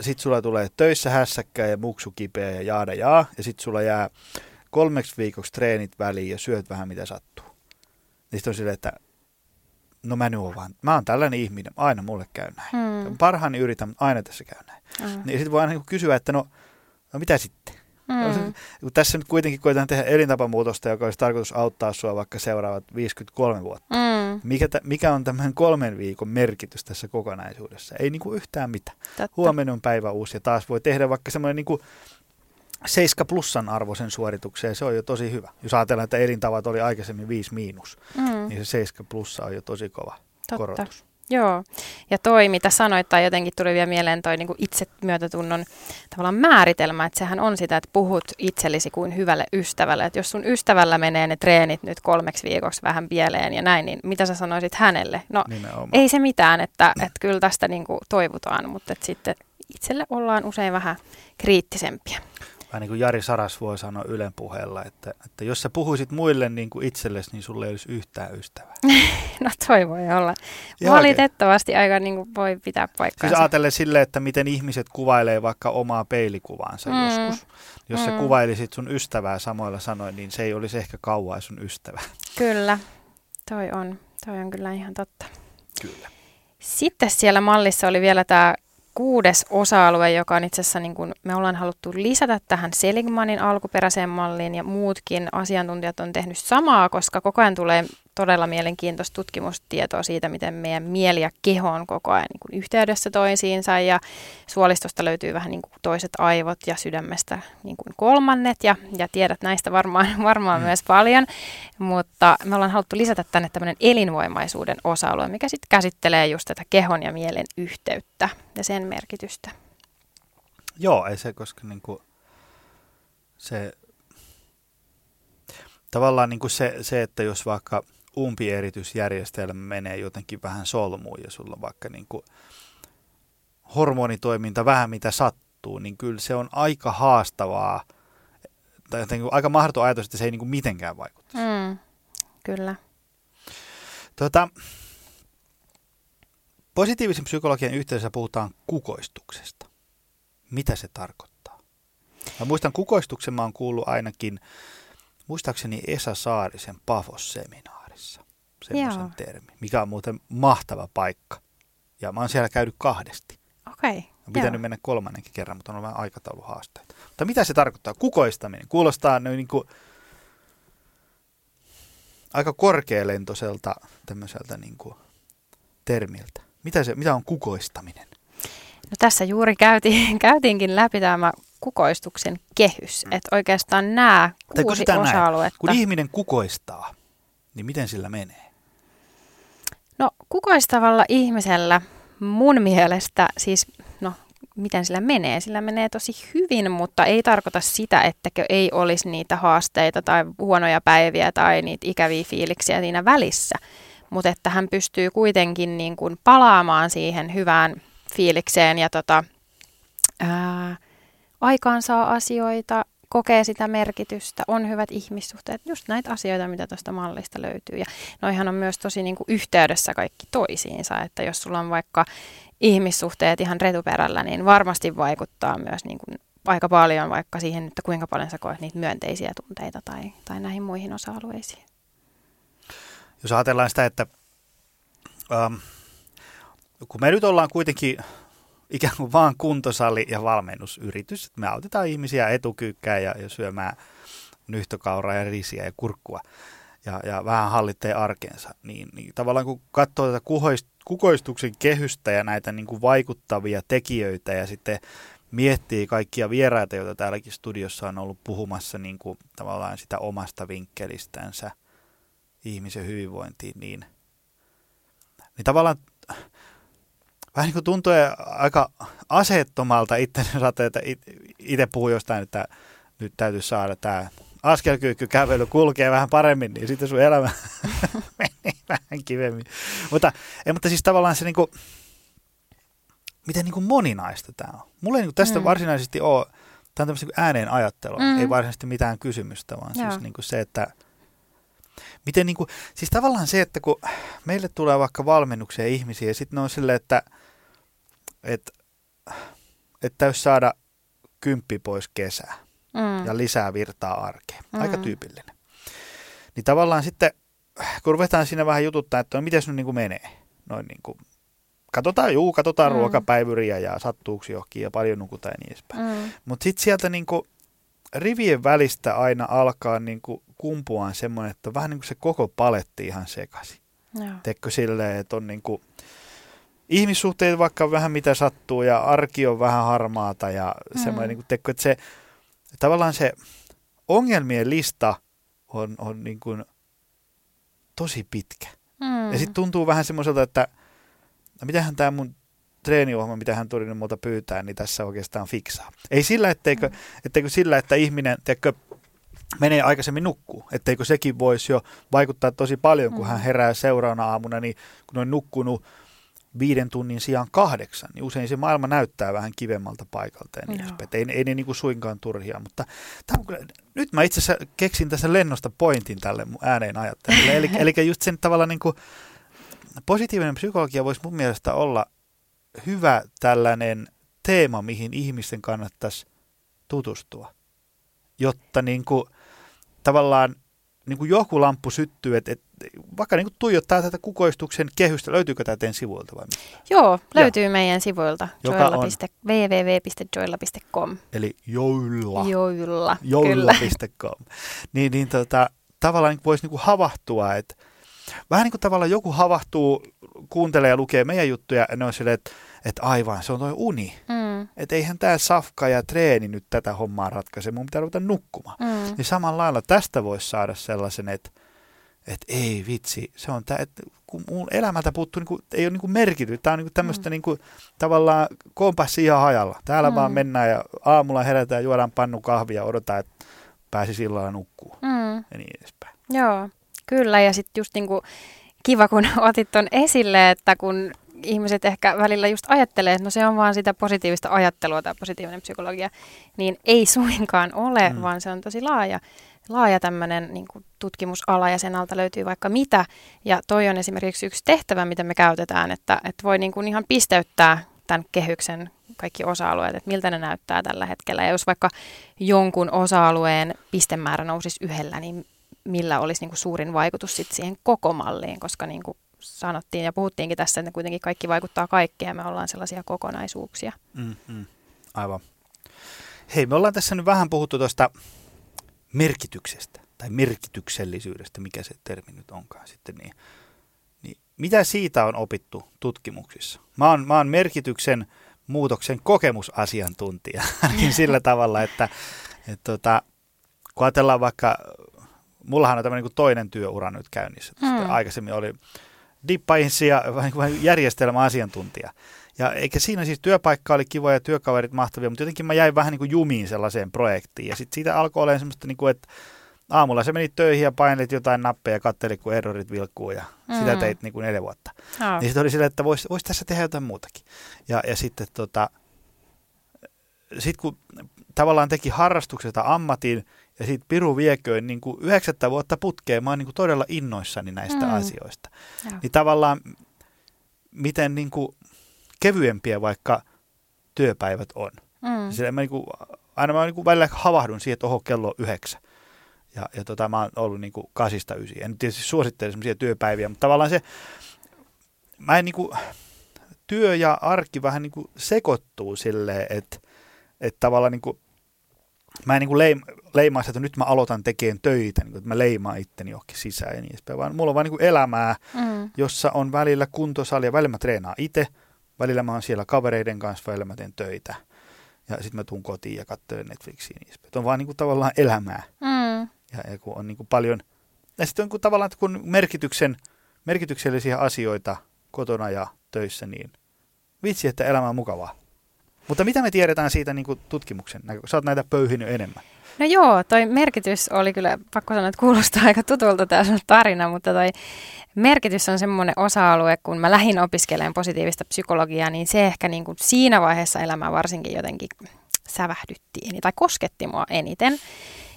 sit sulla tulee töissä hässäkkää ja muksu kipeä ja jaada jaa, ja sit sulla jää kolmeksi viikoksi treenit väliin ja syöt vähän mitä sattuu. Niistä on silleen, että no mä nyt oon vaan, mä oon tällainen ihminen, aina mulle käy näin. Mm. Parhaani yritän, mutta aina tässä käy näin. Mm. Niin sitten voi aina niinku kysyä, että no, no mitä sitten? Mm. Tässä nyt kuitenkin koetaan tehdä elintapamuutosta, joka olisi tarkoitus auttaa sua vaikka seuraavat 53 vuotta. Mm. Mikä, tä, mikä on tämän kolmen viikon merkitys tässä kokonaisuudessa? Ei niinku yhtään mitään. Totta. Huomenna on päivä uusi ja taas voi tehdä vaikka semmoinen niinku 7 plussan arvoisen suoritukseen, se on jo tosi hyvä. Jos ajatellaan, että elintavat oli aikaisemmin 5 miinus, Mm. niin se 7 plussa on jo tosi kova Totta. korotus. Joo, ja toi mitä sanoit, tai jotenkin tuli vielä mieleen toi niin itsemyötätunnon tavallaan määritelmä, että sehän on sitä, että puhut itsellesi kuin hyvälle ystävälle. Että jos sun ystävällä menee ne treenit nyt kolmeksi viikoksi vähän pieleen ja näin, niin mitä sä sanoisit hänelle? No Nimenomaan. ei se mitään, että, että kyllä tästä niin kuin toivutaan, mutta että sitten itselle ollaan usein vähän kriittisempiä. Vähän niin kuin Jari Saras voi sanoa Ylen puheella, että, että jos sä puhuisit muille niin kuin itsellesi, niin sulle ei olisi yhtään ystävää. No toi voi olla. Ihan Valitettavasti aika niin kuin voi pitää Siis paikkaansa. ajatellen sille, että miten ihmiset kuvailee vaikka omaa peilikuvaansa Mm. joskus. Jos mm. sä kuvailisit sun ystävää samoilla sanoin, niin se ei olisi ehkä kauaa sun ystävä. Kyllä, toi on, toi on kyllä ihan totta. Kyllä. Sitten siellä mallissa oli vielä tämä kuudes osa-alue, joka on itse asiassa, niin kuin me ollaan haluttu lisätä tähän Seligmanin alkuperäiseen malliin ja muutkin asiantuntijat on tehnyt samaa, koska koko ajan tulee todella mielenkiintoista tutkimustietoa siitä, miten meidän mieli ja keho on koko ajan niin kuin yhteydessä toisiinsa ja suolistosta löytyy vähän niin kuin toiset aivot ja sydämestä niin kuin kolmannet ja, ja tiedät näistä varmaan, varmaan Mm. myös paljon, mutta me ollaan haluttu lisätä tänne tämmöinen elinvoimaisuuden osa-alue, mikä sitten käsittelee just tätä kehon ja mielen yhteyttä ja sen merkitystä. Joo, ei se, koska niin kuin se tavallaan niin kuin se, se, että jos vaikka umpieritysjärjestelmä menee jotenkin vähän solmuun ja sulla vaikka niin kuin hormonitoiminta vähän mitä sattuu, niin kyllä se on aika haastavaa tai jotenkin aika mahdoton ajatus, että se ei niin kuin mitenkään vaikuta. Mm, kyllä. Tuota, positiivisen psykologian yhteydessä puhutaan kukoistuksesta. Mitä se tarkoittaa? Mä muistan kukoistuksen, mä oon kuullut ainakin, muistaakseni Esa Saarisen Pafos-seminaarissa semmoisen Joo. termi, mikä on muuten mahtava paikka. Ja mä oon siellä käynyt kahdesti. Okei. On pitänyt mennä kolmannenkin kerran, mutta on ollut vähän aikatauluhaasteita. Mutta mitä se tarkoittaa? Kukoistaminen. Kuulostaa noin niin kuin aika korkealentoiselta tämmöiseltä niin kuin termiltä. Mitä, se, mitä on kukoistaminen? No tässä juuri käytiin, käytiinkin läpi tämä kukoistuksen kehys, että oikeastaan nämä kuusi kysytään näin. osa-aluetta. Kun ihminen kukoistaa, niin miten sillä menee? Kukoistavalla ihmisellä mun mielestä siis, no miten sillä menee? Sillä menee tosi hyvin, mutta ei tarkoita sitä, ettäkö ei olisi niitä haasteita tai huonoja päiviä tai niitä ikäviä fiiliksiä siinä välissä. Mutta että hän pystyy kuitenkin niin kuin palaamaan siihen hyvään fiilikseen ja tota, ää, aikaan saa asioita, kokee sitä merkitystä, on hyvät ihmissuhteet, just näitä asioita, mitä tuosta mallista löytyy. Ja noihan on myös tosi niin kuin yhteydessä kaikki toisiinsa, että jos sulla on vaikka ihmissuhteet ihan retuperällä, niin varmasti vaikuttaa myös niin kuin aika paljon vaikka siihen, että kuinka paljon sä koet niitä myönteisiä tunteita tai, tai näihin muihin osa-alueisiin. Jos ajatellaan sitä, että ähm, kun me nyt ollaan kuitenkin ikään kuin vaan kuntosali ja valmennusyritys, me autetaan ihmisiä etukyykkää ja, ja syömään nyhtökauraa ja risiä ja kurkkua ja, ja vähän hallitsee arkeensa, niin, niin tavallaan kun katsoo tätä kuhoist, kukoistuksen kehystä ja näitä niin kuin vaikuttavia tekijöitä ja sitten miettii kaikkia vieraita, joita täälläkin studiossa on ollut puhumassa niin kuin tavallaan sitä omasta vinkkelistänsä ihmisen hyvinvointiin, niin, niin tavallaan vähän niin kuin tuntuu aika aseettomalta itse, että itse puhuu jostain, että nyt täytyy saada tämä askelkyykky kävely kulkee vähän paremmin, niin sitten sun elämä menee vähän kivemmin. Mutta, ei, mutta siis tavallaan se niin kuin, miten niin kuin moninaista tämä on. Mulla ei niin kuin tästä mm. varsinaisesti ole, tämä on tämmöistä ääneen ajattelua, mm. ei varsinaisesti mitään kysymystä, vaan Joo. siis niin kuin se, että miten niin kuin, siis tavallaan se, että kun meille tulee vaikka valmennuksia ihmisiä ja sitten ne on silleen, että että et täytyisi saada kymppi pois kesää Mm. ja lisää virtaa arkeen. Mm. Aika tyypillinen. Niin tavallaan sitten kun ruvetaan siinä vähän jututtaa, että no, miten se nyt niin kuin menee, noin niin kuin, katsotaan, juu, katsotaan mm. ruokapäivyriä ja sattuuksi johonkin ja paljon nukutaan ja niin edespäin. Mm. Mutta sitten sieltä niin kuin, rivien välistä aina alkaa niin kuin, kumpuaan semmoinen, että on vähän niin kuin se koko paletti ihan sekaisin. Teekö silleen, että on niin kuin, ihmissuhteet vaikka vähän mitä sattuu ja arki on vähän harmaata ja mm. semmoinen, niin kuin, teekö, että se tavallaan se ongelmien lista on, on niin kuin tosi pitkä. Mm. Ja sitten tuntuu vähän semmoiselta, että no mitähän tämä mun treeniohjelma, mitä hän tuli muuta pyytää, niin tässä oikeastaan fiksaa. Ei sillä, etteikö, etteikö sillä, että ihminen teikö, menee aikaisemmin nukkuu, etteikö sekin voisi jo vaikuttaa tosi paljon, kun mm. hän herää seuraavana aamuna, niin kun on nukkunut viiden tunnin sijaan kahdeksan, niin usein se maailma näyttää vähän kivemmalta paikalta ja niin. Ei, ei ne niin kuin suinkaan turhia, mutta tämä on kyllä, nyt mä itse asiassa keksin tässä lennosta pointin tälle mun ääneen ajattelulle. eli, eli just sen tavalla niin kuin, positiivinen psykologia voisi mun mielestä olla hyvä tällainen teema, mihin ihmisten kannattaisi tutustua, jotta niin kuin, tavallaan niin kuin joku lamppu syttyy, että, että vaikka niin kuin tuijottaa tätä kukoistuksen kehystä, löytyykö tämä teidän sivuilta vai mistä? Joo, löytyy ja. meidän sivuilta joilla. www.joilla.com. Eli joilla. Joilla, Joilla.com. niin, niin tota, tavallaan niin voisi niin havahtua, että vähän niin kuin tavallaan joku havahtuu, kuuntelee ja lukee meidän juttuja ja ne on silleen, että, että aivan, se on toi uni. Mm. Että eihän tämä safka ja treeni nyt tätä hommaa ratkaise, mun pitää ruveta nukkumaan. Mm. Niin samalla lailla tästä voisi saada sellaisen, että, että ei vitsi, se on tämä, että kun mun elämältä puuttuu, niin kuin, ei ole niin merkity. Tämä on niin tämmöistä mm. niin kuin, tavallaan kompassi ihan hajalla. Täällä mm. vaan mennään ja aamulla herätään, juodaan pannu kahvia odotetaan, että pääsi sillä nukkuu mm. ja niin edespäin. Joo, kyllä. Ja sitten just niin kuin kiva, kun otit tuon esille, että kun ihmiset ehkä välillä just ajattelee, että no se on vaan sitä positiivista ajattelua tai positiivinen psykologia, niin ei suinkaan ole, mm. vaan se on tosi laaja, laaja tämmöinen niin tutkimusala ja sen alta löytyy vaikka mitä. Ja toi on esimerkiksi yksi tehtävä, mitä me käytetään, että, että voi niin kuin ihan pisteyttää tämän kehyksen kaikki osa-alueet, että miltä ne näyttää tällä hetkellä. Ja jos vaikka jonkun osa-alueen pistemäärä nousisi yhdellä, niin millä olisi niin kuin suurin vaikutus sit siihen koko malliin, koska niin kuin sanottiin ja puhuttiinkin tässä, että kuitenkin kaikki vaikuttaa kaikkeen ja me ollaan sellaisia kokonaisuuksia. Mm-hmm. Aivan. Hei, me ollaan tässä nyt vähän puhuttu tuosta merkityksestä tai merkityksellisyydestä, mikä se termi nyt onkaan sitten. Niin, niin mitä siitä on opittu tutkimuksissa? Mä oon, mä oon merkityksen muutoksen kokemusasiantuntija, ainakin sillä tavalla, että, että tota, kun ajatellaan vaikka, mullahan on tämmöinen niin toinen työura nyt käynnissä. Mm. Aikaisemmin oli dippainsi ja järjestelmäasiantuntija. Ja eikä siinä siis työpaikka oli kiva ja työkaverit mahtavia, mutta jotenkin mä jäin vähän niin kuin jumiin sellaiseen projektiin. Ja sitten siitä alkoi olla semmoista, niin kuin, että aamulla se meni töihin ja painelit jotain nappeja ja kattelit, kun errorit vilkkuu ja mm. sitä teit niin kuin neljä vuotta. Oh. Niin sitten oli silleen, että voisi vois tässä tehdä jotain muutakin. Ja, ja sitten tota, sit kun tavallaan teki harrastuksesta ammatin ja sitten Piru vieköin niin kuin yhdeksättä vuotta putkeen, mä oon niin kuin todella innoissani näistä mm. asioista. Joo. Niin tavallaan miten niin kuin kevyempiä vaikka työpäivät on. Mm. Sillä mä niin kuin, aina mä niin kuin välillä havahdun siihen, että oho, kello on yhdeksän. Ja, ja tota, mä oon ollut niin kuin kasista ysiin. En tietysti suosittele sellaisia työpäiviä, mutta tavallaan se, mä en niin kuin, työ ja arki vähän niin kuin sekoittuu silleen, että, että tavallaan niin kuin, mä en niin kuin leim, leimaa sitä, että nyt mä aloitan tekemään töitä, niin kuin, että mä leimaan itteni johonkin sisään ja niin edespäin, vaan mulla on vaan niin kuin elämää, mm. jossa on välillä kuntosali ja välillä mä treenaan itse, välillä mä oon siellä kavereiden kanssa, välillä mä teen töitä ja sitten mä tuun kotiin ja katselen Netflixiä niin edespäin. On vaan niin kuin tavallaan elämää mm. ja, ja kun on niin kuin paljon, ja sitten on kun tavallaan kun merkityksen, merkityksellisiä asioita kotona ja töissä, niin vitsi, että elämä on mukavaa. Mutta mitä me tiedetään siitä niin kuin tutkimuksen näkökulmasta? Sä näitä pöyhinyt enemmän. No joo, toi merkitys oli kyllä, pakko sanoa, että kuulostaa aika tutulta tämä tarina, mutta toi merkitys on semmoinen osa-alue, kun mä lähdin opiskelemaan positiivista psykologiaa, niin se ehkä niin kuin siinä vaiheessa elämää varsinkin jotenkin sävähdyttiin tai kosketti mua eniten.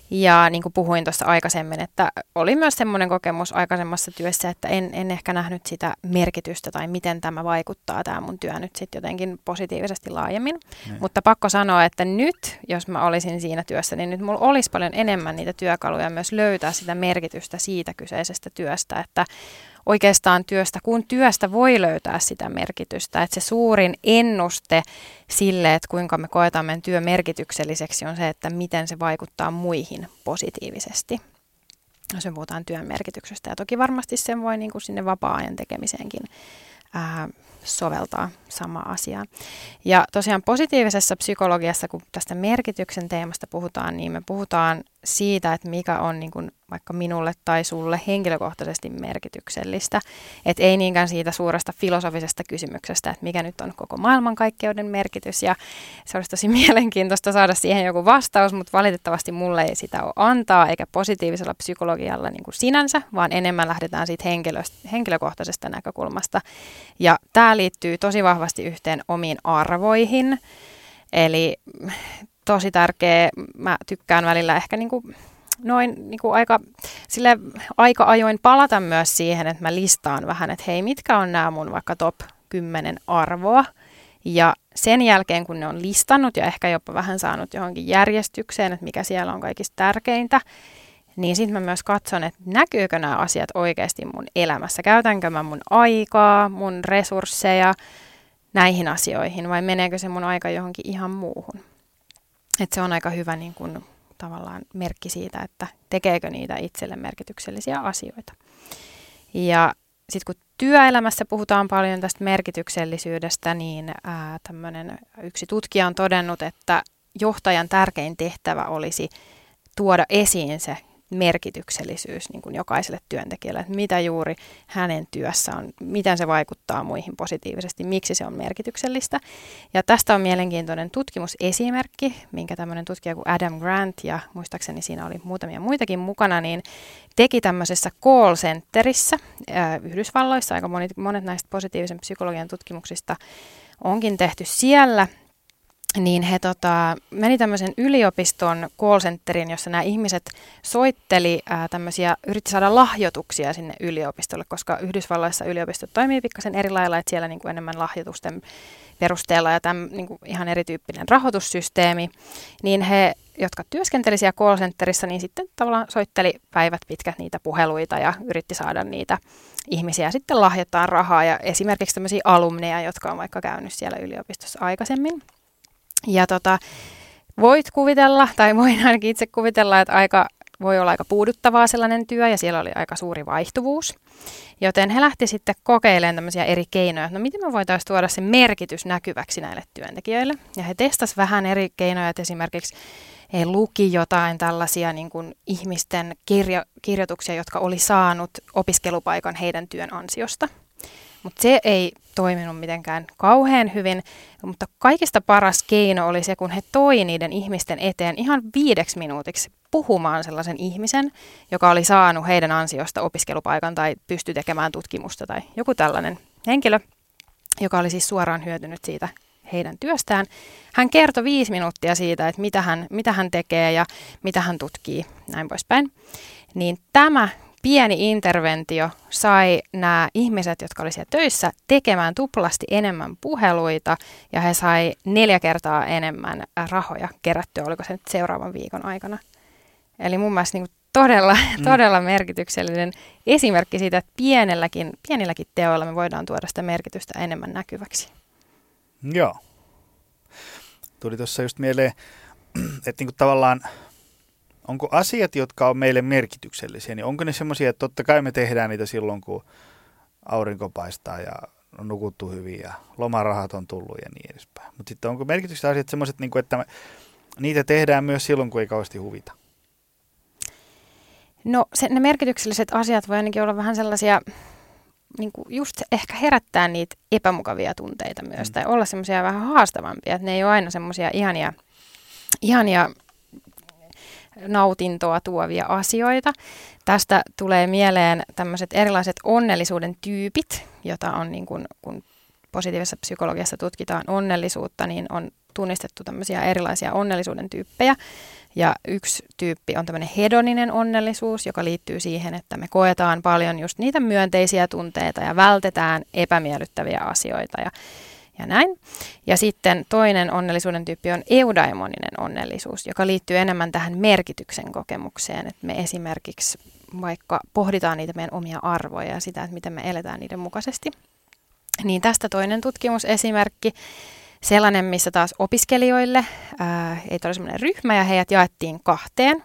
Ja niin kuin puhuin tuossa aikaisemmin, että oli myös semmoinen kokemus aikaisemmassa työssä, että en, en ehkä nähnyt sitä merkitystä tai miten tämä vaikuttaa tämä mun työ nyt sitten jotenkin positiivisesti laajemmin. Ne. Niin. Mutta pakko sanoa, että nyt, jos mä olisin siinä työssä, niin nyt mulla olisi paljon enemmän niitä työkaluja myös löytää sitä merkitystä siitä kyseisestä työstä, että oikeastaan työstä, kun työstä voi löytää sitä merkitystä. Että se suurin ennuste sille, että kuinka me koetamme työ merkitykselliseksi, on se, että miten se vaikuttaa muihin positiivisesti. Jos me puhutaan työn merkityksestä. Ja toki varmasti sen voi niin kuin sinne vapaa-ajan tekemiseenkin ää, soveltaa sama asiaa. Ja tosiaan positiivisessa psykologiassa, kun tästä merkityksen teemasta puhutaan, niin me puhutaan siitä, että mikä on niin kuin vaikka minulle tai sulle henkilökohtaisesti merkityksellistä. Että ei niinkään siitä suuresta filosofisesta kysymyksestä, että mikä nyt on koko maailmankaikkeuden merkitys. Ja se olisi tosi mielenkiintoista saada siihen joku vastaus, mutta valitettavasti mulle ei sitä ole antaa, eikä positiivisella psykologialla niin kuin sinänsä, vaan enemmän lähdetään siitä henkilö, henkilökohtaisesta näkökulmasta. Ja tämä liittyy tosi vahvasti yhteen omiin arvoihin. Eli tosi tärkeä. Mä tykkään välillä ehkä niin kuin noin niin kuin aika, sille aika ajoin palata myös siihen, että mä listaan vähän, että hei, mitkä on nämä mun vaikka top 10 arvoa. Ja sen jälkeen, kun ne on listannut ja ehkä jopa vähän saanut johonkin järjestykseen, että mikä siellä on kaikista tärkeintä, niin sitten mä myös katson, että näkyykö nämä asiat oikeasti mun elämässä. Käytänkö mä mun aikaa, mun resursseja näihin asioihin vai meneekö se mun aika johonkin ihan muuhun. Et se on aika hyvä niin kun, tavallaan merkki siitä, että tekeekö niitä itselle merkityksellisiä asioita. Ja sitten kun työelämässä puhutaan paljon tästä merkityksellisyydestä, niin ää, yksi tutkija on todennut, että johtajan tärkein tehtävä olisi tuoda esiin se merkityksellisyys niin kuin jokaiselle työntekijälle, että mitä juuri hänen työssä on, miten se vaikuttaa muihin positiivisesti, miksi se on merkityksellistä. Ja tästä on mielenkiintoinen tutkimusesimerkki, minkä tämmöinen tutkija kuin Adam Grant, ja muistaakseni siinä oli muutamia muitakin mukana, niin teki tämmöisessä call centerissä Yhdysvalloissa, aika monet, monet näistä positiivisen psykologian tutkimuksista onkin tehty siellä, niin he tota, meni tämmöisen yliopiston call centerin, jossa nämä ihmiset soitteli ää, tämmöisiä, yritti saada lahjoituksia sinne yliopistolle, koska Yhdysvalloissa yliopistot toimii pikkasen eri lailla, että siellä niin kuin enemmän lahjoitusten perusteella ja tämän niin kuin ihan erityyppinen rahoitussysteemi, niin he, jotka työskenteli siellä call centerissa, niin sitten tavallaan soitteli päivät pitkät niitä puheluita ja yritti saada niitä ihmisiä sitten lahjoittaa rahaa ja esimerkiksi tämmöisiä alumneja, jotka on vaikka käynyt siellä yliopistossa aikaisemmin. Ja tota, voit kuvitella, tai voin ainakin itse kuvitella, että aika, voi olla aika puuduttavaa sellainen työ, ja siellä oli aika suuri vaihtuvuus. Joten he lähti sitten kokeilemaan tämmöisiä eri keinoja, että no miten me voitaisiin tuoda se merkitys näkyväksi näille työntekijöille. Ja he testasivat vähän eri keinoja, että esimerkiksi he luki jotain tällaisia niin kuin ihmisten kirjo- kirjoituksia, jotka oli saanut opiskelupaikan heidän työn ansiosta. Mutta se ei toiminut mitenkään kauhean hyvin, mutta kaikista paras keino oli se, kun he toi niiden ihmisten eteen ihan viideksi minuutiksi puhumaan sellaisen ihmisen, joka oli saanut heidän ansiosta opiskelupaikan tai pystyi tekemään tutkimusta tai joku tällainen henkilö, joka oli siis suoraan hyötynyt siitä heidän työstään. Hän kertoi viisi minuuttia siitä, että mitä hän, mitä hän tekee ja mitä hän tutkii, näin poispäin. Niin tämä pieni interventio sai nämä ihmiset, jotka olivat siellä töissä, tekemään tuplasti enemmän puheluita ja he sai neljä kertaa enemmän rahoja kerättyä, oliko se nyt seuraavan viikon aikana. Eli mun mielestä niin todella, mm. todella merkityksellinen esimerkki siitä, että pienelläkin, pienilläkin teoilla me voidaan tuoda sitä merkitystä enemmän näkyväksi. Joo. Tuli tuossa just mieleen, että niin tavallaan onko asiat, jotka on meille merkityksellisiä, niin onko ne semmoisia, että totta kai me tehdään niitä silloin, kun aurinko paistaa ja on nukuttu hyvin ja lomarahat on tullut ja niin edespäin. Mutta sitten onko merkityksellisiä asiat semmoiset, niin että me, niitä tehdään myös silloin, kun ei kauheasti huvita? No se, ne merkitykselliset asiat voi ainakin olla vähän sellaisia, niin kuin just ehkä herättää niitä epämukavia tunteita myös, mm. tai olla semmoisia vähän haastavampia, että ne ei ole aina semmoisia ihania, ihania nautintoa tuovia asioita. Tästä tulee mieleen tämmöiset erilaiset onnellisuuden tyypit, jota on niin kuin, kun positiivisessa psykologiassa tutkitaan onnellisuutta, niin on tunnistettu tämmöisiä erilaisia onnellisuuden tyyppejä. Ja yksi tyyppi on tämmöinen hedoninen onnellisuus, joka liittyy siihen, että me koetaan paljon just niitä myönteisiä tunteita ja vältetään epämiellyttäviä asioita ja, ja näin. Ja sitten toinen onnellisuuden tyyppi on eudaimoninen onnellisuus, joka liittyy enemmän tähän merkityksen kokemukseen. Että me esimerkiksi vaikka pohditaan niitä meidän omia arvoja ja sitä, että miten me eletään niiden mukaisesti. Niin tästä toinen tutkimusesimerkki, sellainen, missä taas opiskelijoille, ää, ei ole sellainen ryhmä ja heidät jaettiin kahteen.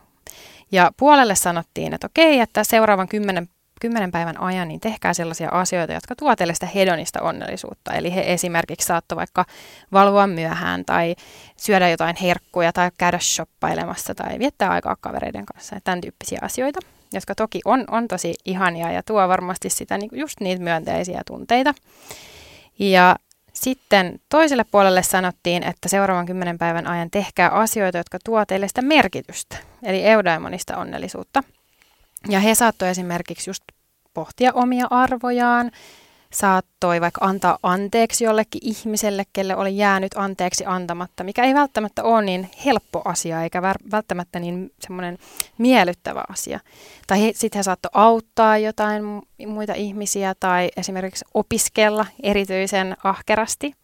Ja puolelle sanottiin, että okei, että seuraavan kymmenen, kymmenen päivän ajan niin tehkää sellaisia asioita, jotka tuovat teille sitä hedonista onnellisuutta. Eli he esimerkiksi saattoi vaikka valvoa myöhään tai syödä jotain herkkuja tai käydä shoppailemassa tai viettää aikaa kavereiden kanssa. Tämän tyyppisiä asioita jotka toki on, on tosi ihania ja tuo varmasti sitä niin just niitä myönteisiä tunteita. Ja sitten toiselle puolelle sanottiin, että seuraavan kymmenen päivän ajan tehkää asioita, jotka tuo teille sitä merkitystä, eli eudaimonista onnellisuutta. Ja he saattoi esimerkiksi just pohtia omia arvojaan, saattoi vaikka antaa anteeksi jollekin ihmiselle, kelle oli jäänyt anteeksi antamatta, mikä ei välttämättä ole niin helppo asia eikä välttämättä niin semmoinen miellyttävä asia. Tai sitten he saattoi auttaa jotain muita ihmisiä tai esimerkiksi opiskella erityisen ahkerasti.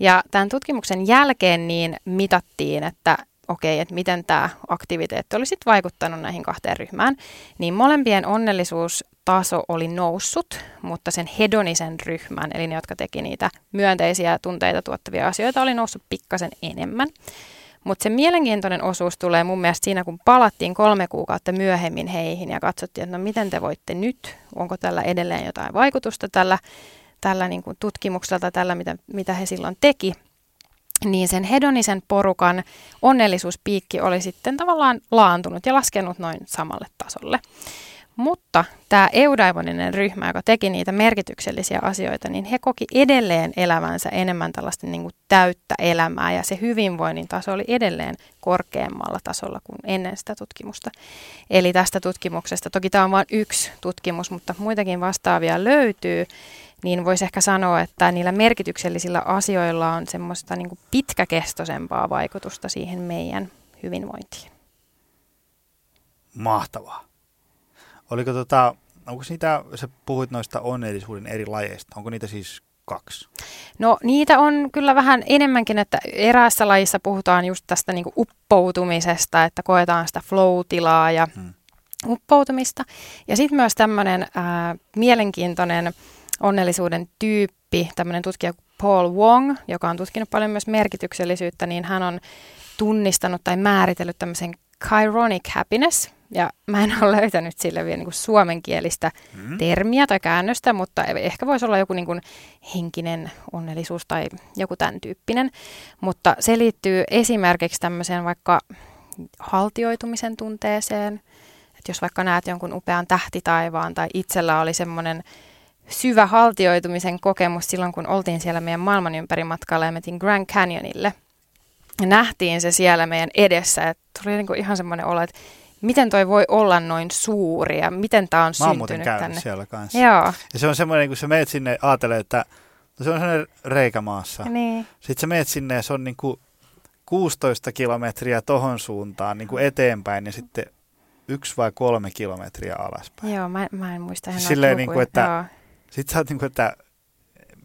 Ja tämän tutkimuksen jälkeen niin mitattiin, että okei, että miten tämä aktiviteetti olisi vaikuttanut näihin kahteen ryhmään, niin molempien onnellisuus taso oli noussut, mutta sen hedonisen ryhmän, eli ne, jotka teki niitä myönteisiä tunteita tuottavia asioita, oli noussut pikkasen enemmän. Mutta se mielenkiintoinen osuus tulee mun mielestä siinä, kun palattiin kolme kuukautta myöhemmin heihin ja katsottiin, että no miten te voitte nyt, onko tällä edelleen jotain vaikutusta tällä, tällä niin tutkimuksella tällä, mitä, mitä he silloin teki. Niin sen hedonisen porukan onnellisuuspiikki oli sitten tavallaan laantunut ja laskenut noin samalle tasolle. Mutta tämä eudaimoninen ryhmä, joka teki niitä merkityksellisiä asioita, niin he koki edelleen elävänsä enemmän tällaista niin kuin täyttä elämää ja se hyvinvoinnin taso oli edelleen korkeammalla tasolla kuin ennen sitä tutkimusta. Eli tästä tutkimuksesta, toki tämä on vain yksi tutkimus, mutta muitakin vastaavia löytyy, niin voisi ehkä sanoa, että niillä merkityksellisillä asioilla on semmoista niin pitkäkestoisempaa vaikutusta siihen meidän hyvinvointiin. Mahtavaa. Oliko tota, onko niitä, sä puhuit noista onnellisuuden eri lajeista, onko niitä siis kaksi? No niitä on kyllä vähän enemmänkin, että eräässä lajissa puhutaan just tästä niin uppoutumisesta, että koetaan sitä flow-tilaa ja hmm. uppoutumista. Ja sitten myös tämmöinen äh, mielenkiintoinen onnellisuuden tyyppi, tämmöinen tutkija Paul Wong, joka on tutkinut paljon myös merkityksellisyyttä, niin hän on tunnistanut tai määritellyt tämmöisen chironic happiness, ja mä en ole löytänyt sille vielä niin kuin suomenkielistä mm. termiä tai käännöstä, mutta ehkä voisi olla joku niin kuin henkinen onnellisuus tai joku tämän tyyppinen. Mutta se liittyy esimerkiksi tämmöiseen vaikka haltioitumisen tunteeseen. Että jos vaikka näet jonkun upean tähtitaivaan tai itsellä oli semmoinen syvä haltioitumisen kokemus silloin, kun oltiin siellä meidän maailman ympäri matkalla ja metin Grand Canyonille. Ja nähtiin se siellä meidän edessä, että tuli niin kuin ihan semmoinen olo, että miten toi voi olla noin suuri ja miten tämä on Mä syntynyt tänne. siellä kanssa. Joo. Ja se on semmoinen, kun sä meet sinne, ajattelee, että no se on semmoinen reikä maassa. Niin. Sitten sä meet sinne ja se on niin kuin 16 kilometriä tohon suuntaan niin kuin eteenpäin ja sitten yksi vai kolme kilometriä alaspäin. Joo, mä, mä en muista ihan Silleen niin kuin, että, Joo. Sit sä oot niin kuin, että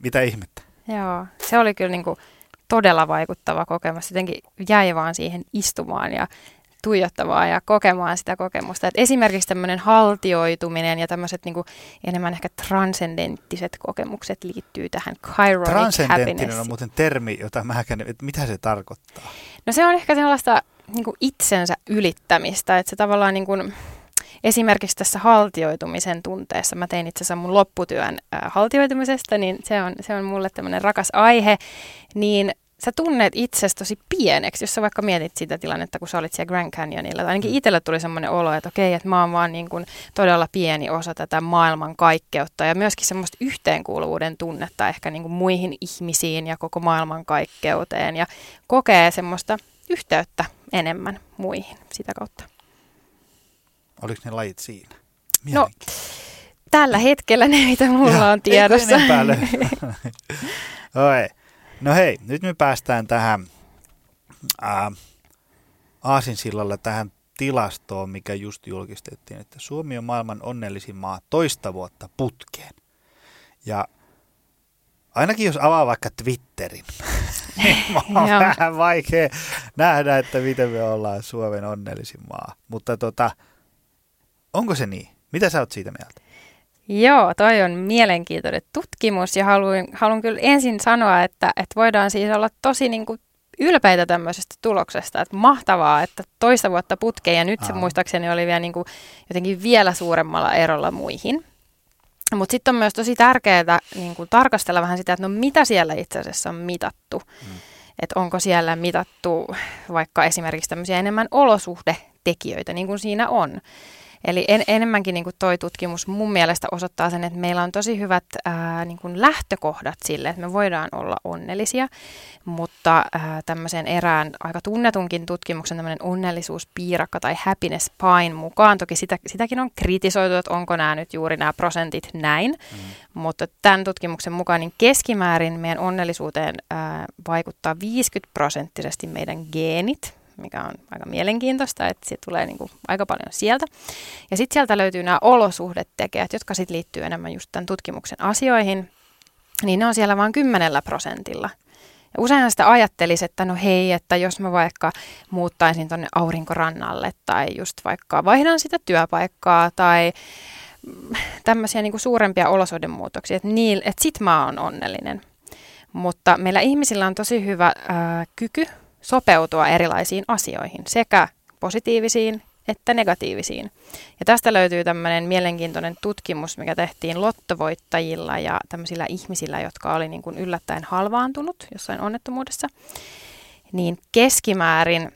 mitä ihmettä. Joo, se oli kyllä niin kuin todella vaikuttava kokemus. Jotenkin jäi vaan siihen istumaan ja tuijottamaan ja kokemaan sitä kokemusta. Et esimerkiksi tämmöinen haltioituminen ja tämmöiset niinku enemmän ehkä transcendenttiset kokemukset liittyy tähän chironic Transcendenttinen on muuten termi, jota mä että mitä se tarkoittaa? No se on ehkä sellaista niinku itsensä ylittämistä, että se tavallaan niinku, esimerkiksi tässä haltioitumisen tunteessa, mä tein itse asiassa mun lopputyön haltioitumisesta, niin se on, se on mulle tämmöinen rakas aihe, niin sä tunnet itsestä tosi pieneksi, jos sä vaikka mietit sitä tilannetta, kun sä olit siellä Grand Canyonilla. Tai ainakin mm. itselle tuli semmoinen olo, että okei, että mä oon vaan niin kuin todella pieni osa tätä maailman kaikkeutta ja myöskin semmoista yhteenkuuluvuuden tunnetta ehkä niin kuin muihin ihmisiin ja koko maailman kaikkeuteen ja kokee semmoista yhteyttä enemmän muihin sitä kautta. Oliko ne lajit siinä? No, tällä hetkellä ne, mitä mulla ja, on tiedossa. Oi. No hei, nyt me päästään tähän ää, aasinsillalla tähän tilastoon, mikä just julkistettiin, että Suomi on maailman onnellisin maa toista vuotta putkeen. Ja ainakin jos avaa vaikka Twitterin, niin on vähän vaikea nähdä, että miten me ollaan Suomen onnellisin maa. Mutta tota, onko se niin? Mitä sä oot siitä mieltä? Joo, toi on mielenkiintoinen tutkimus ja haluan, haluan kyllä ensin sanoa, että, että voidaan siis olla tosi niin kuin ylpeitä tämmöisestä tuloksesta, että mahtavaa, että toista vuotta putkeen ja nyt se muistaakseni oli vielä niin kuin jotenkin vielä suuremmalla erolla muihin. Mutta sitten on myös tosi tärkeää niin kuin tarkastella vähän sitä, että no mitä siellä itse asiassa on mitattu. Mm. Että onko siellä mitattu vaikka esimerkiksi tämmöisiä enemmän olosuhdetekijöitä, niin kuin siinä on. Eli en, enemmänkin niin kuin toi tutkimus mun mielestä osoittaa sen, että meillä on tosi hyvät ää, niin kuin lähtökohdat sille, että me voidaan olla onnellisia, mutta ää, tämmöisen erään aika tunnetunkin tutkimuksen tämmöinen onnellisuuspiirakka tai happiness pine mukaan, toki sitä, sitäkin on kritisoitu, että onko nämä nyt juuri nämä prosentit näin, mm. mutta tämän tutkimuksen mukaan niin keskimäärin meidän onnellisuuteen ää, vaikuttaa 50 prosenttisesti meidän geenit, mikä on aika mielenkiintoista, että se tulee niin kuin aika paljon sieltä. Ja sitten sieltä löytyy nämä olosuhdetekijät, jotka sitten liittyy enemmän just tämän tutkimuksen asioihin, niin ne on siellä vain kymmenellä prosentilla. Ja usein sitä ajattelisi, että no hei, että jos mä vaikka muuttaisin tuonne aurinkorannalle tai just vaikka vaihdan sitä työpaikkaa tai tämmöisiä niin kuin suurempia olosuhdemuutoksia, että, niin, että sit mä oon onnellinen. Mutta meillä ihmisillä on tosi hyvä ää, kyky sopeutua erilaisiin asioihin, sekä positiivisiin että negatiivisiin. Ja tästä löytyy tämmöinen mielenkiintoinen tutkimus, mikä tehtiin lottovoittajilla ja tämmöisillä ihmisillä, jotka oli niin kuin yllättäen halvaantunut jossain onnettomuudessa. Niin keskimäärin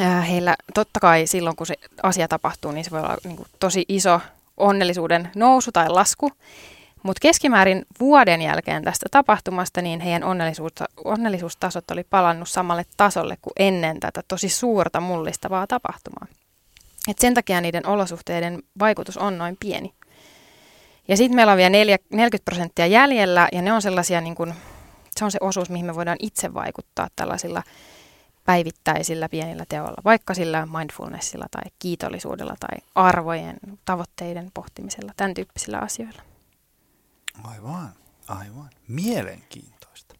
äh, heillä, totta kai silloin kun se asia tapahtuu, niin se voi olla niin kuin tosi iso onnellisuuden nousu tai lasku. Mutta keskimäärin vuoden jälkeen tästä tapahtumasta, niin heidän onnellisuustasot oli palannut samalle tasolle kuin ennen tätä tosi suurta mullistavaa tapahtumaa. Et sen takia niiden olosuhteiden vaikutus on noin pieni. Ja sitten meillä on vielä 40 prosenttia jäljellä, ja ne on sellaisia, niin kun, se on se osuus, mihin me voidaan itse vaikuttaa tällaisilla päivittäisillä pienillä teoilla, vaikka sillä mindfulnessilla tai kiitollisuudella tai arvojen, tavoitteiden pohtimisella, tämän tyyppisillä asioilla. Aivan, aivan. Mielenkiintoista.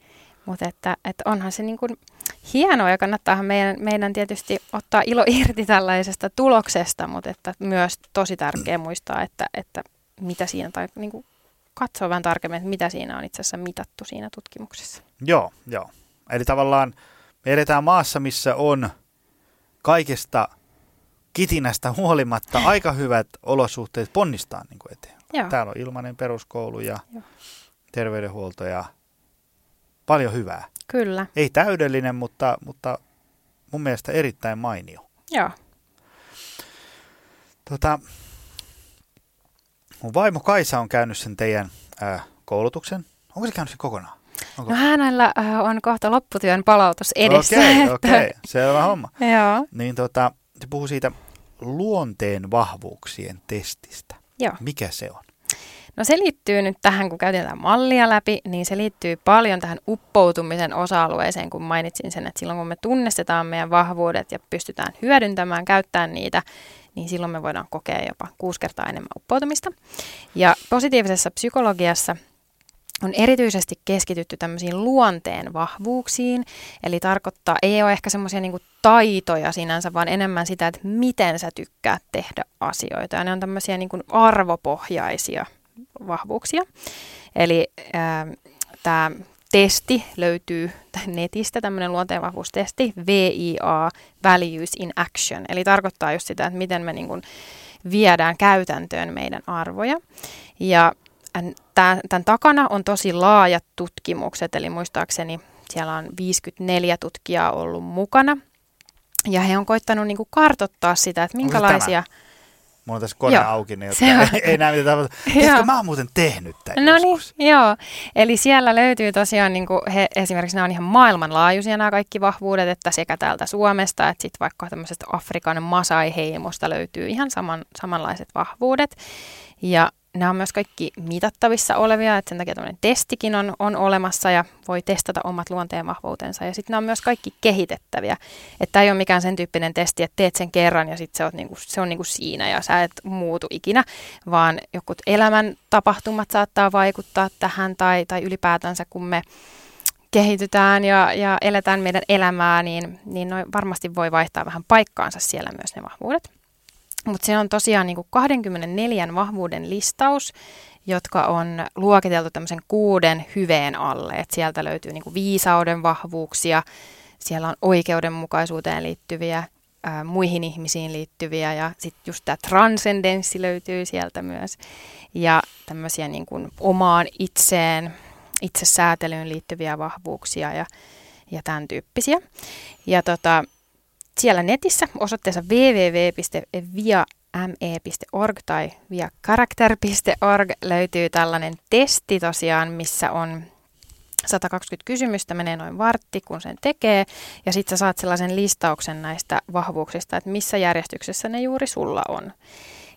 Mutta että, että onhan se niin kuin hienoa ja kannattaa meidän, meidän tietysti ottaa ilo irti tällaisesta tuloksesta, mutta että myös tosi tärkeää muistaa, että, että mitä siinä, tai niin kuin katsoa vähän tarkemmin, että mitä siinä on itse asiassa mitattu siinä tutkimuksessa. Joo, joo. Eli tavallaan me edetään maassa, missä on kaikesta kitinästä huolimatta aika hyvät olosuhteet ponnistaa niin kuin eteen. Joo. Täällä on ilmainen peruskoulu ja Joo. terveydenhuolto ja paljon hyvää. Kyllä. Ei täydellinen, mutta, mutta mun mielestä erittäin mainio. Joo. Tota, mun vaimo Kaisa on käynyt sen teidän äh, koulutuksen. Onko se käynyt sen kokonaan? Onko? No hänellä äh, on kohta lopputyön palautus edessä. Okei, okay, okei. Okay. Selvä homma. Joo. Niin tota, se puhuu siitä luonteen vahvuuksien testistä. Joo. Mikä se on? No se liittyy nyt tähän, kun käytiin tätä mallia läpi, niin se liittyy paljon tähän uppoutumisen osa-alueeseen, kun mainitsin sen, että silloin kun me tunnistetaan meidän vahvuudet ja pystytään hyödyntämään, käyttämään niitä, niin silloin me voidaan kokea jopa kuusi kertaa enemmän uppoutumista. Ja positiivisessa psykologiassa on erityisesti keskitytty tämmöisiin luonteen vahvuuksiin, eli tarkoittaa, ei ole ehkä semmoisia niin taitoja sinänsä, vaan enemmän sitä, että miten sä tykkäät tehdä asioita. Ja ne on tämmöisiä niin kuin arvopohjaisia vahvuuksia. Eli tämä testi löytyy netistä, tämmöinen luonteenvahvuustesti, VIA, Values in Action. Eli tarkoittaa just sitä, että miten me niin kuin viedään käytäntöön meidän arvoja. Ja tämän takana on tosi laajat tutkimukset, eli muistaakseni siellä on 54 tutkijaa ollut mukana. Ja he on koittanut niin kuin kartottaa sitä, että minkälaisia... Mulla on tässä kone joo, auki, niin jotka ei, ei näe mitä tapahtuu. mä oon muuten tehnyt tämän No niin, joo. Eli siellä löytyy tosiaan, niin kuin he, esimerkiksi nämä on ihan maailmanlaajuisia nämä kaikki vahvuudet, että sekä täältä Suomesta, että sitten vaikka tämmöisestä Afrikan Masai-heimosta löytyy ihan saman, samanlaiset vahvuudet. Ja nämä on myös kaikki mitattavissa olevia, että sen takia tämmöinen testikin on, on olemassa ja voi testata omat luonteen vahvuutensa. Ja sitten nämä on myös kaikki kehitettäviä. Että ei ole mikään sen tyyppinen testi, että teet sen kerran ja sitten se, niinku, se on niinku siinä ja sä et muutu ikinä, vaan jokut elämän tapahtumat saattaa vaikuttaa tähän tai, tai ylipäätänsä kun me kehitytään ja, ja eletään meidän elämää, niin, niin noin varmasti voi vaihtaa vähän paikkaansa siellä myös ne vahvuudet. Mutta se on tosiaan niin kuin 24 vahvuuden listaus, jotka on luokiteltu tämmöisen kuuden hyveen alle. Et sieltä löytyy niin kuin viisauden vahvuuksia, siellä on oikeudenmukaisuuteen liittyviä, ää, muihin ihmisiin liittyviä ja sitten just tämä transcendenssi löytyy sieltä myös. Ja tämmöisiä niin kuin omaan itseen, itsesäätelyyn liittyviä vahvuuksia ja, ja tämän tyyppisiä. Ja tota, siellä netissä osoitteessa www.viame.org tai viacharacter.org löytyy tällainen testi tosiaan, missä on 120 kysymystä, menee noin vartti, kun sen tekee, ja sitten sä saat sellaisen listauksen näistä vahvuuksista, että missä järjestyksessä ne juuri sulla on.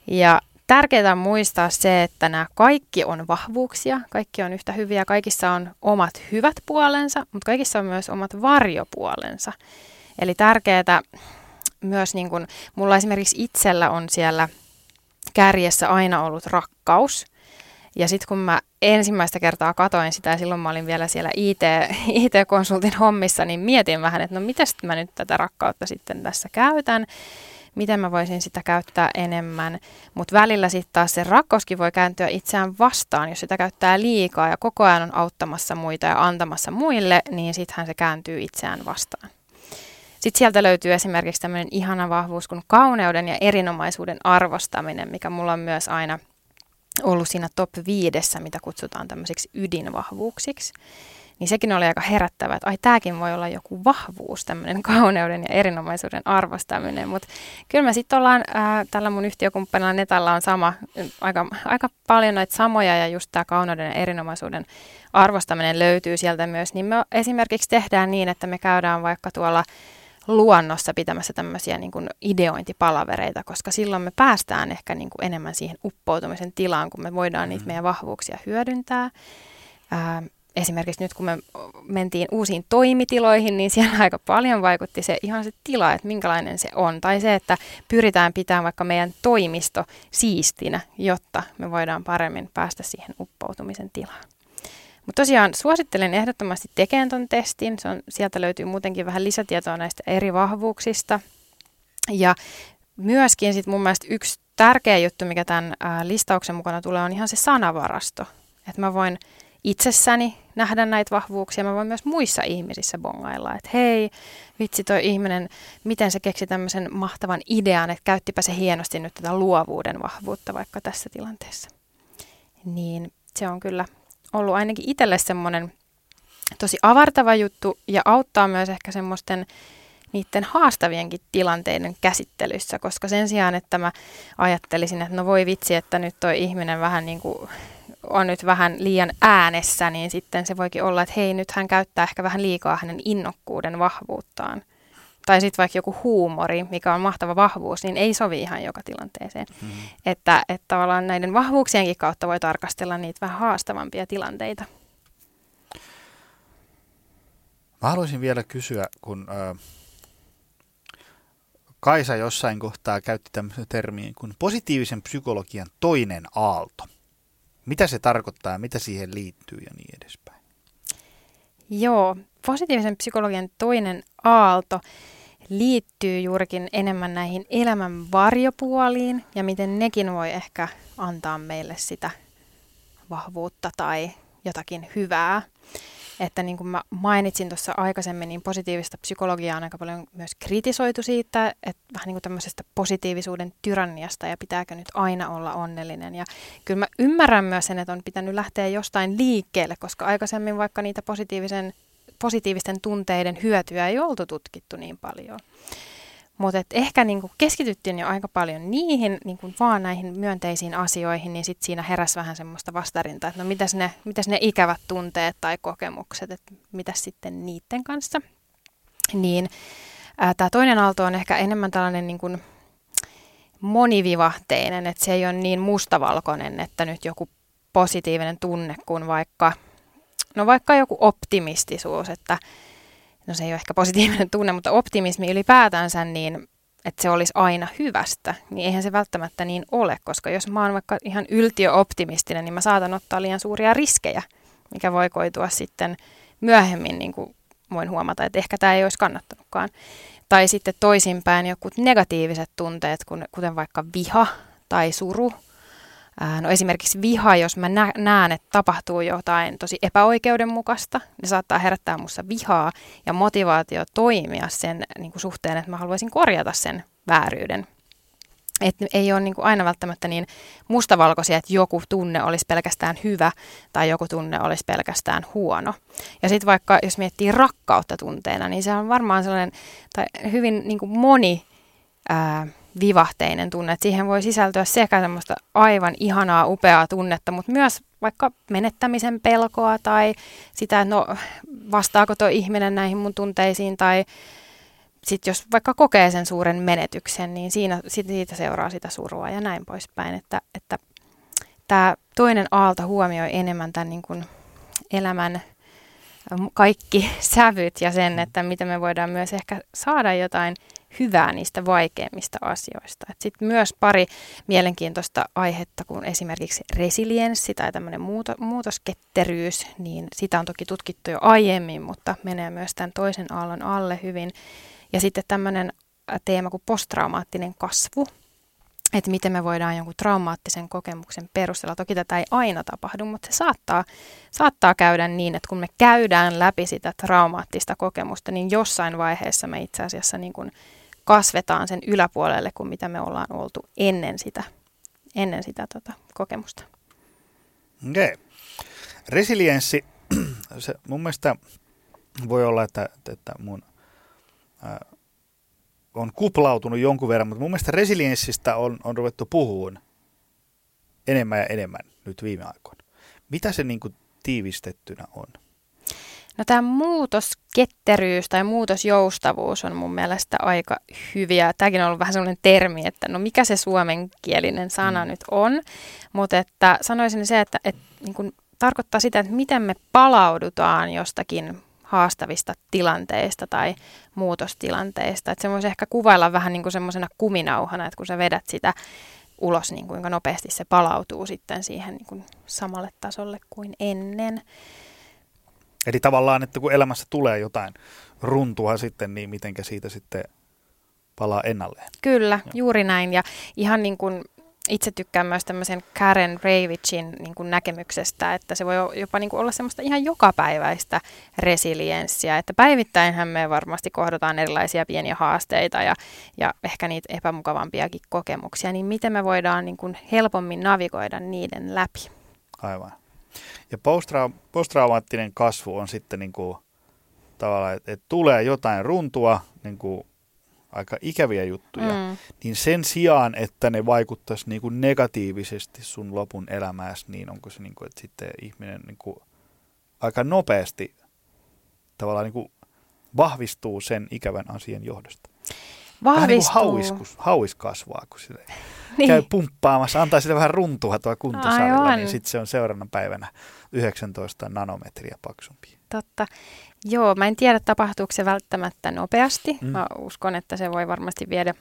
Ja tärkeää on muistaa se, että nämä kaikki on vahvuuksia, kaikki on yhtä hyviä, kaikissa on omat hyvät puolensa, mutta kaikissa on myös omat varjopuolensa. Eli tärkeää myös, niin kun, mulla esimerkiksi itsellä on siellä kärjessä aina ollut rakkaus. Ja sitten kun mä ensimmäistä kertaa katoin sitä ja silloin mä olin vielä siellä IT, IT-konsultin hommissa, niin mietin vähän, että no miten mä nyt tätä rakkautta sitten tässä käytän miten mä voisin sitä käyttää enemmän. Mutta välillä sitten taas se rakkauskin voi kääntyä itseään vastaan, jos sitä käyttää liikaa ja koko ajan on auttamassa muita ja antamassa muille, niin sittenhän se kääntyy itseään vastaan. Sitten sieltä löytyy esimerkiksi tämmöinen ihana vahvuus kuin kauneuden ja erinomaisuuden arvostaminen, mikä mulla on myös aina ollut siinä top viidessä, mitä kutsutaan tämmöisiksi ydinvahvuuksiksi. Niin sekin oli aika herättävä, että ai tämäkin voi olla joku vahvuus, tämmöinen kauneuden ja erinomaisuuden arvostaminen. Mutta kyllä me sitten ollaan, ää, tällä mun yhtiökumppanilla Netalla on sama, aika, aika paljon näitä samoja ja just tämä kauneuden ja erinomaisuuden arvostaminen löytyy sieltä myös. Niin me esimerkiksi tehdään niin, että me käydään vaikka tuolla luonnossa pitämässä tämmöisiä niin kuin ideointipalavereita, koska silloin me päästään ehkä niin kuin enemmän siihen uppoutumisen tilaan, kun me voidaan niitä mm. meidän vahvuuksia hyödyntää. Ää, esimerkiksi nyt kun me mentiin uusiin toimitiloihin, niin siellä aika paljon vaikutti se ihan se tila, että minkälainen se on. Tai se, että pyritään pitämään vaikka meidän toimisto siistinä, jotta me voidaan paremmin päästä siihen uppoutumisen tilaan. Mutta tosiaan suosittelen ehdottomasti tekemään tuon testin. Se on, sieltä löytyy muutenkin vähän lisätietoa näistä eri vahvuuksista. Ja myöskin sit mun mielestä yksi tärkeä juttu, mikä tämän listauksen mukana tulee, on ihan se sanavarasto. Että mä voin itsessäni nähdä näitä vahvuuksia. Mä voin myös muissa ihmisissä bongailla, että hei, vitsi toi ihminen, miten se keksi tämmöisen mahtavan idean, että käyttipä se hienosti nyt tätä luovuuden vahvuutta vaikka tässä tilanteessa. Niin se on kyllä ollut ainakin itselle semmoinen tosi avartava juttu ja auttaa myös ehkä semmoisten niiden haastavienkin tilanteiden käsittelyssä, koska sen sijaan, että mä ajattelisin, että no voi vitsi, että nyt toi ihminen vähän niin kuin on nyt vähän liian äänessä, niin sitten se voikin olla, että hei, nyt hän käyttää ehkä vähän liikaa hänen innokkuuden vahvuuttaan. Tai sitten vaikka joku huumori, mikä on mahtava vahvuus, niin ei sovi ihan joka tilanteeseen. Mm-hmm. Että, että tavallaan näiden vahvuuksienkin kautta voi tarkastella niitä vähän haastavampia tilanteita. Mä haluaisin vielä kysyä, kun äh, Kaisa jossain kohtaa käytti tämmöisen termiin kuin positiivisen psykologian toinen aalto. Mitä se tarkoittaa ja mitä siihen liittyy ja niin edespäin? Joo, positiivisen psykologian toinen aalto liittyy juurikin enemmän näihin elämän varjopuoliin ja miten nekin voi ehkä antaa meille sitä vahvuutta tai jotakin hyvää. Että niin kuin mä mainitsin tuossa aikaisemmin, niin positiivista psykologiaa on aika paljon myös kritisoitu siitä, että vähän niin kuin tämmöisestä positiivisuuden tyranniasta ja pitääkö nyt aina olla onnellinen. Ja kyllä mä ymmärrän myös sen, että on pitänyt lähteä jostain liikkeelle, koska aikaisemmin vaikka niitä positiivisen, positiivisten tunteiden hyötyä ei oltu tutkittu niin paljon. Mutta ehkä niinku keskityttiin jo aika paljon niihin, niinku vaan näihin myönteisiin asioihin, niin sitten siinä heräsi vähän semmoista vastarintaa, että no mitäs ne, mitäs ne ikävät tunteet tai kokemukset, että mitä sitten niiden kanssa. Niin tämä toinen aalto on ehkä enemmän tällainen niinku monivivahteinen, että se ei ole niin mustavalkoinen, että nyt joku positiivinen tunne kuin vaikka, no vaikka joku optimistisuus, että no se ei ole ehkä positiivinen tunne, mutta optimismi ylipäätänsä, niin että se olisi aina hyvästä, niin eihän se välttämättä niin ole, koska jos mä oon vaikka ihan yltiöoptimistinen, niin mä saatan ottaa liian suuria riskejä, mikä voi koitua sitten myöhemmin, niin kuin voin huomata, että ehkä tämä ei olisi kannattanutkaan. Tai sitten toisinpäin joku negatiiviset tunteet, kuten vaikka viha tai suru. No esimerkiksi viha, jos mä näen, että tapahtuu jotain tosi epäoikeudenmukaista, niin saattaa herättää musta vihaa ja motivaatio toimia sen niin kuin suhteen, että mä haluaisin korjata sen vääryyden. Et ei ole niin kuin aina välttämättä niin mustavalkoisia, että joku tunne olisi pelkästään hyvä tai joku tunne olisi pelkästään huono. Ja sitten vaikka jos miettii rakkautta tunteena, niin se on varmaan sellainen tai hyvin niin kuin moni ää, vivahteinen tunne. Että siihen voi sisältyä sekä semmoista aivan ihanaa, upeaa tunnetta, mutta myös vaikka menettämisen pelkoa tai sitä, että no vastaako tuo ihminen näihin mun tunteisiin tai sitten jos vaikka kokee sen suuren menetyksen, niin siinä, siitä seuraa sitä surua ja näin poispäin. Että, että tämä toinen aalto huomioi enemmän tämän niin kuin elämän kaikki sävyt ja sen, että miten me voidaan myös ehkä saada jotain hyvää niistä vaikeimmista asioista. Sitten myös pari mielenkiintoista aihetta, kuin esimerkiksi resilienssi tai tämmöinen muuto, muutosketteryys, niin sitä on toki tutkittu jo aiemmin, mutta menee myös tämän toisen aallon alle hyvin. Ja sitten tämmöinen teema kuin posttraumaattinen kasvu, että miten me voidaan jonkun traumaattisen kokemuksen perusteella, toki tätä ei aina tapahdu, mutta se saattaa, saattaa käydä niin, että kun me käydään läpi sitä traumaattista kokemusta, niin jossain vaiheessa me itse asiassa niin kuin kasvetaan sen yläpuolelle kuin mitä me ollaan oltu ennen sitä, ennen sitä tota, kokemusta. Okei. Okay. Resilienssi, se mun mielestä voi olla, että, että mun äh, on kuplautunut jonkun verran, mutta mun mielestä resilienssistä on, on ruvettu puhumaan enemmän ja enemmän nyt viime aikoina. Mitä se niin kuin tiivistettynä on? No tämä muutosketteryys tai muutosjoustavuus on mun mielestä aika hyviä. Tämäkin on ollut vähän sellainen termi, että no mikä se suomenkielinen sana mm. nyt on. Mutta että sanoisin se, että, että niin kun tarkoittaa sitä, että miten me palaudutaan jostakin haastavista tilanteista tai muutostilanteista. Että se voisi ehkä kuvailla vähän niin kuin semmoisena kuminauhana, että kun sä vedät sitä ulos, niin kuinka nopeasti se palautuu sitten siihen niin kuin samalle tasolle kuin ennen. Eli tavallaan, että kun elämässä tulee jotain runtua sitten, niin mitenkä siitä sitten palaa ennalleen. Kyllä, ja. juuri näin. Ja ihan niin kuin itse tykkään myös tämmöisen Karen Ravitchin niin kuin näkemyksestä, että se voi jopa niin kuin olla semmoista ihan jokapäiväistä resilienssiä, että päivittäinhän me varmasti kohdataan erilaisia pieniä haasteita ja, ja ehkä niitä epämukavampiakin kokemuksia, niin miten me voidaan niin kuin helpommin navigoida niiden läpi. Aivan. Ja posttraumaattinen kasvu on sitten niin kuin, tavallaan, että, että tulee jotain runtua, niin kuin aika ikäviä juttuja, mm. niin sen sijaan, että ne vaikuttaisi niin kuin negatiivisesti sun lopun elämääsi, niin onko se niin kuin, että sitten ihminen niin kuin aika nopeasti tavallaan niin kuin vahvistuu sen ikävän asian johdosta. Vahvistuu. Vähän niin kuin hauis, kasvaa, kun se niin. käy pumppaamassa, antaa sille vähän runtua tuolla kuntosalilla, Aivan. niin sitten se on seuraavana päivänä 19 nanometriä paksumpi. Totta. Joo, mä en tiedä tapahtuuko se välttämättä nopeasti. Mm. Mä uskon, että se voi varmasti viedä,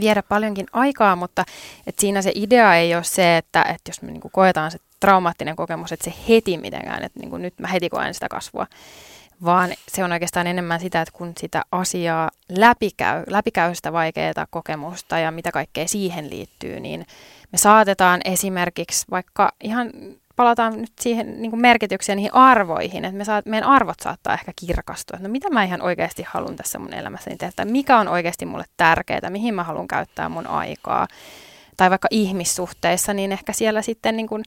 viedä paljonkin aikaa, mutta et siinä se idea ei ole se, että, että jos me niinku koetaan se traumaattinen kokemus, että se heti mitenkään, että niinku nyt mä heti koen sitä kasvua, vaan se on oikeastaan enemmän sitä, että kun sitä asiaa läpikäy, läpikäy sitä vaikeaa kokemusta ja mitä kaikkea siihen liittyy, niin me saatetaan esimerkiksi vaikka ihan palataan nyt siihen niin kuin merkitykseen, niihin arvoihin, että me saat, meidän arvot saattaa ehkä kirkastua, että no mitä mä ihan oikeasti haluan tässä mun elämässäni tehdä, mikä on oikeasti mulle tärkeää, mihin mä haluan käyttää mun aikaa, tai vaikka ihmissuhteissa, niin ehkä siellä sitten niin kuin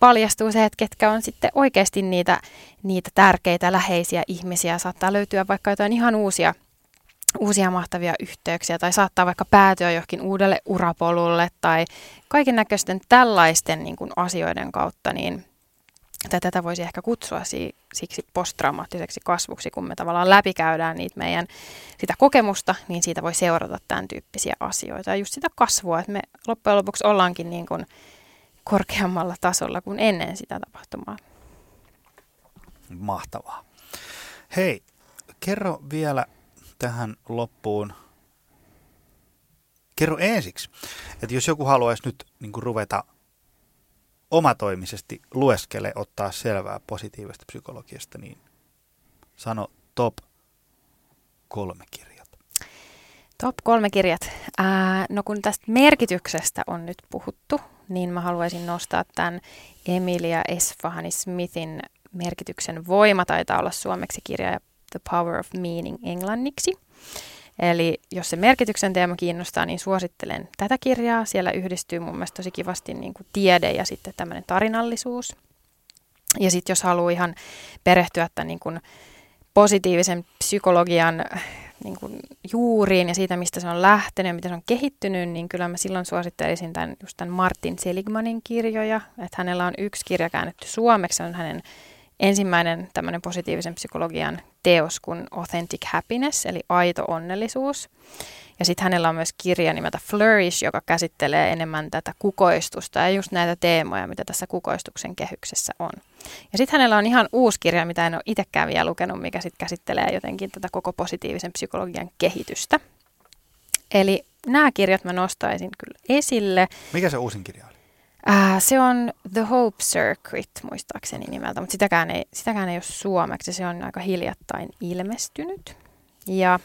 paljastuu se, että ketkä on sitten oikeasti niitä, niitä tärkeitä, läheisiä ihmisiä. Saattaa löytyä vaikka jotain ihan uusia, uusia mahtavia yhteyksiä tai saattaa vaikka päätyä johonkin uudelle urapolulle tai kaiken näköisten tällaisten niin kuin asioiden kautta, niin tai tätä voisi ehkä kutsua siksi posttraumaattiseksi kasvuksi, kun me tavallaan läpikäydään niitä meidän sitä kokemusta, niin siitä voi seurata tämän tyyppisiä asioita. Ja just sitä kasvua, että me loppujen lopuksi ollaankin niin kuin korkeammalla tasolla kuin ennen sitä tapahtumaa. Mahtavaa. Hei, kerro vielä tähän loppuun, kerro ensiksi, että jos joku haluaisi nyt niin kuin ruveta omatoimisesti lueskele ottaa selvää positiivista psykologiasta, niin sano top kolme kirjat. Top kolme kirjat. Ää, no kun tästä merkityksestä on nyt puhuttu, niin mä haluaisin nostaa tämän Emilia Esfahani Smithin merkityksen voima, taitaa olla suomeksi kirja The Power of Meaning englanniksi. Eli jos se merkityksen teema kiinnostaa, niin suosittelen tätä kirjaa. Siellä yhdistyy mun mielestä tosi kivasti niin kuin tiede ja sitten tämmöinen tarinallisuus. Ja sitten jos haluaa ihan perehtyä tämän niin kuin positiivisen psykologian niin kuin juuriin ja siitä, mistä se on lähtenyt ja miten se on kehittynyt, niin kyllä mä silloin suosittelisin tämän, just tämän Martin Seligmanin kirjoja. Että hänellä on yksi kirja käännetty suomeksi, se on hänen ensimmäinen tämmöinen positiivisen psykologian teos kuin Authentic Happiness, eli aito onnellisuus. Ja sitten hänellä on myös kirja nimeltä Flourish, joka käsittelee enemmän tätä kukoistusta ja just näitä teemoja, mitä tässä kukoistuksen kehyksessä on. Ja sitten hänellä on ihan uusi kirja, mitä en ole itsekään vielä lukenut, mikä sitten käsittelee jotenkin tätä koko positiivisen psykologian kehitystä. Eli nämä kirjat mä nostaisin kyllä esille. Mikä se uusin kirja oli? Äh, se on The Hope Circuit, muistaakseni nimeltä, mutta sitäkään ei, sitäkään ei ole suomeksi. Se on aika hiljattain ilmestynyt. Ja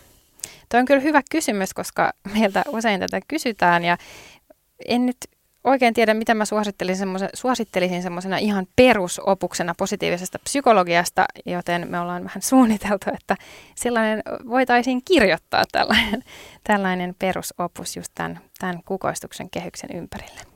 toi on kyllä hyvä kysymys, koska meiltä usein tätä kysytään ja en nyt oikein tiedä, mitä mä suosittelisin, suosittelisin semmoisena ihan perusopuksena positiivisesta psykologiasta, joten me ollaan vähän suunniteltu, että sellainen voitaisiin kirjoittaa tällainen, tällainen perusopus just tämän, tämän kukoistuksen kehyksen ympärille.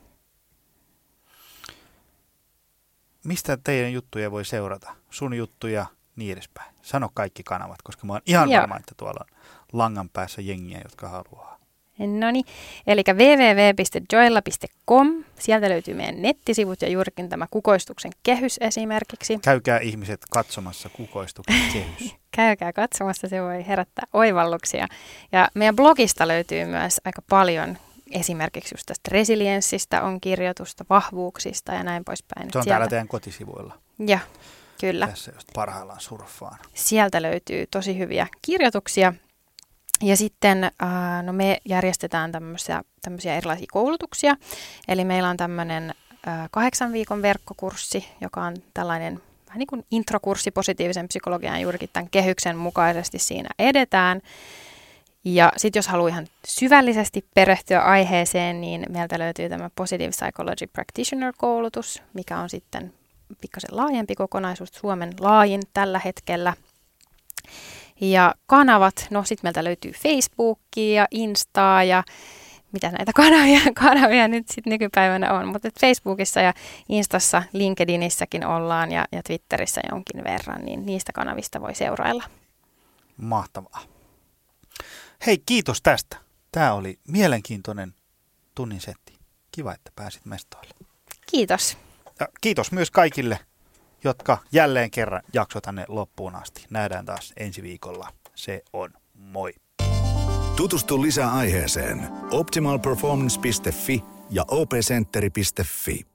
Mistä teidän juttuja voi seurata? Sun juttuja, niin edespäin. Sano kaikki kanavat, koska mä oon ihan Joo. varma, että tuolla on langan päässä jengiä, jotka haluaa. No niin, eli www.joella.com, sieltä löytyy meidän nettisivut ja juurikin tämä kukoistuksen kehys esimerkiksi. Käykää ihmiset katsomassa kukoistuksen kehys. Käykää katsomassa, se voi herättää oivalluksia. Ja meidän blogista löytyy myös aika paljon esimerkiksi just tästä resilienssistä on kirjoitusta, vahvuuksista ja näin poispäin. Se on Sieltä... täällä teidän kotisivuilla. Ja, kyllä. Tässä just parhaillaan surffaan. Sieltä löytyy tosi hyviä kirjoituksia. Ja sitten no me järjestetään tämmöisiä, tämmöisiä erilaisia koulutuksia. Eli meillä on tämmöinen kahdeksan viikon verkkokurssi, joka on tällainen vähän niin kuin introkurssi positiivisen psykologian juurikin tämän kehyksen mukaisesti siinä edetään. Ja sitten jos haluaa ihan syvällisesti perehtyä aiheeseen, niin meiltä löytyy tämä Positive Psychology Practitioner-koulutus, mikä on sitten pikkasen laajempi kokonaisuus, Suomen laajin tällä hetkellä. Ja kanavat, no sitten meiltä löytyy Facebookia ja Instaa ja mitä näitä kanavia, kanavia nyt sitten nykypäivänä on. Mutta Facebookissa ja Instassa, LinkedInissäkin ollaan ja, ja Twitterissä jonkin verran, niin niistä kanavista voi seurailla. Mahtavaa. Hei, kiitos tästä. Tämä oli mielenkiintoinen tunnin setti. Kiva, että pääsit mestoille. Kiitos. Ja kiitos myös kaikille, jotka jälleen kerran jakso tänne loppuun asti. Nähdään taas ensi viikolla. Se on moi. Tutustu lisää aiheeseen optimalperformance.fi ja opcenteri.fi.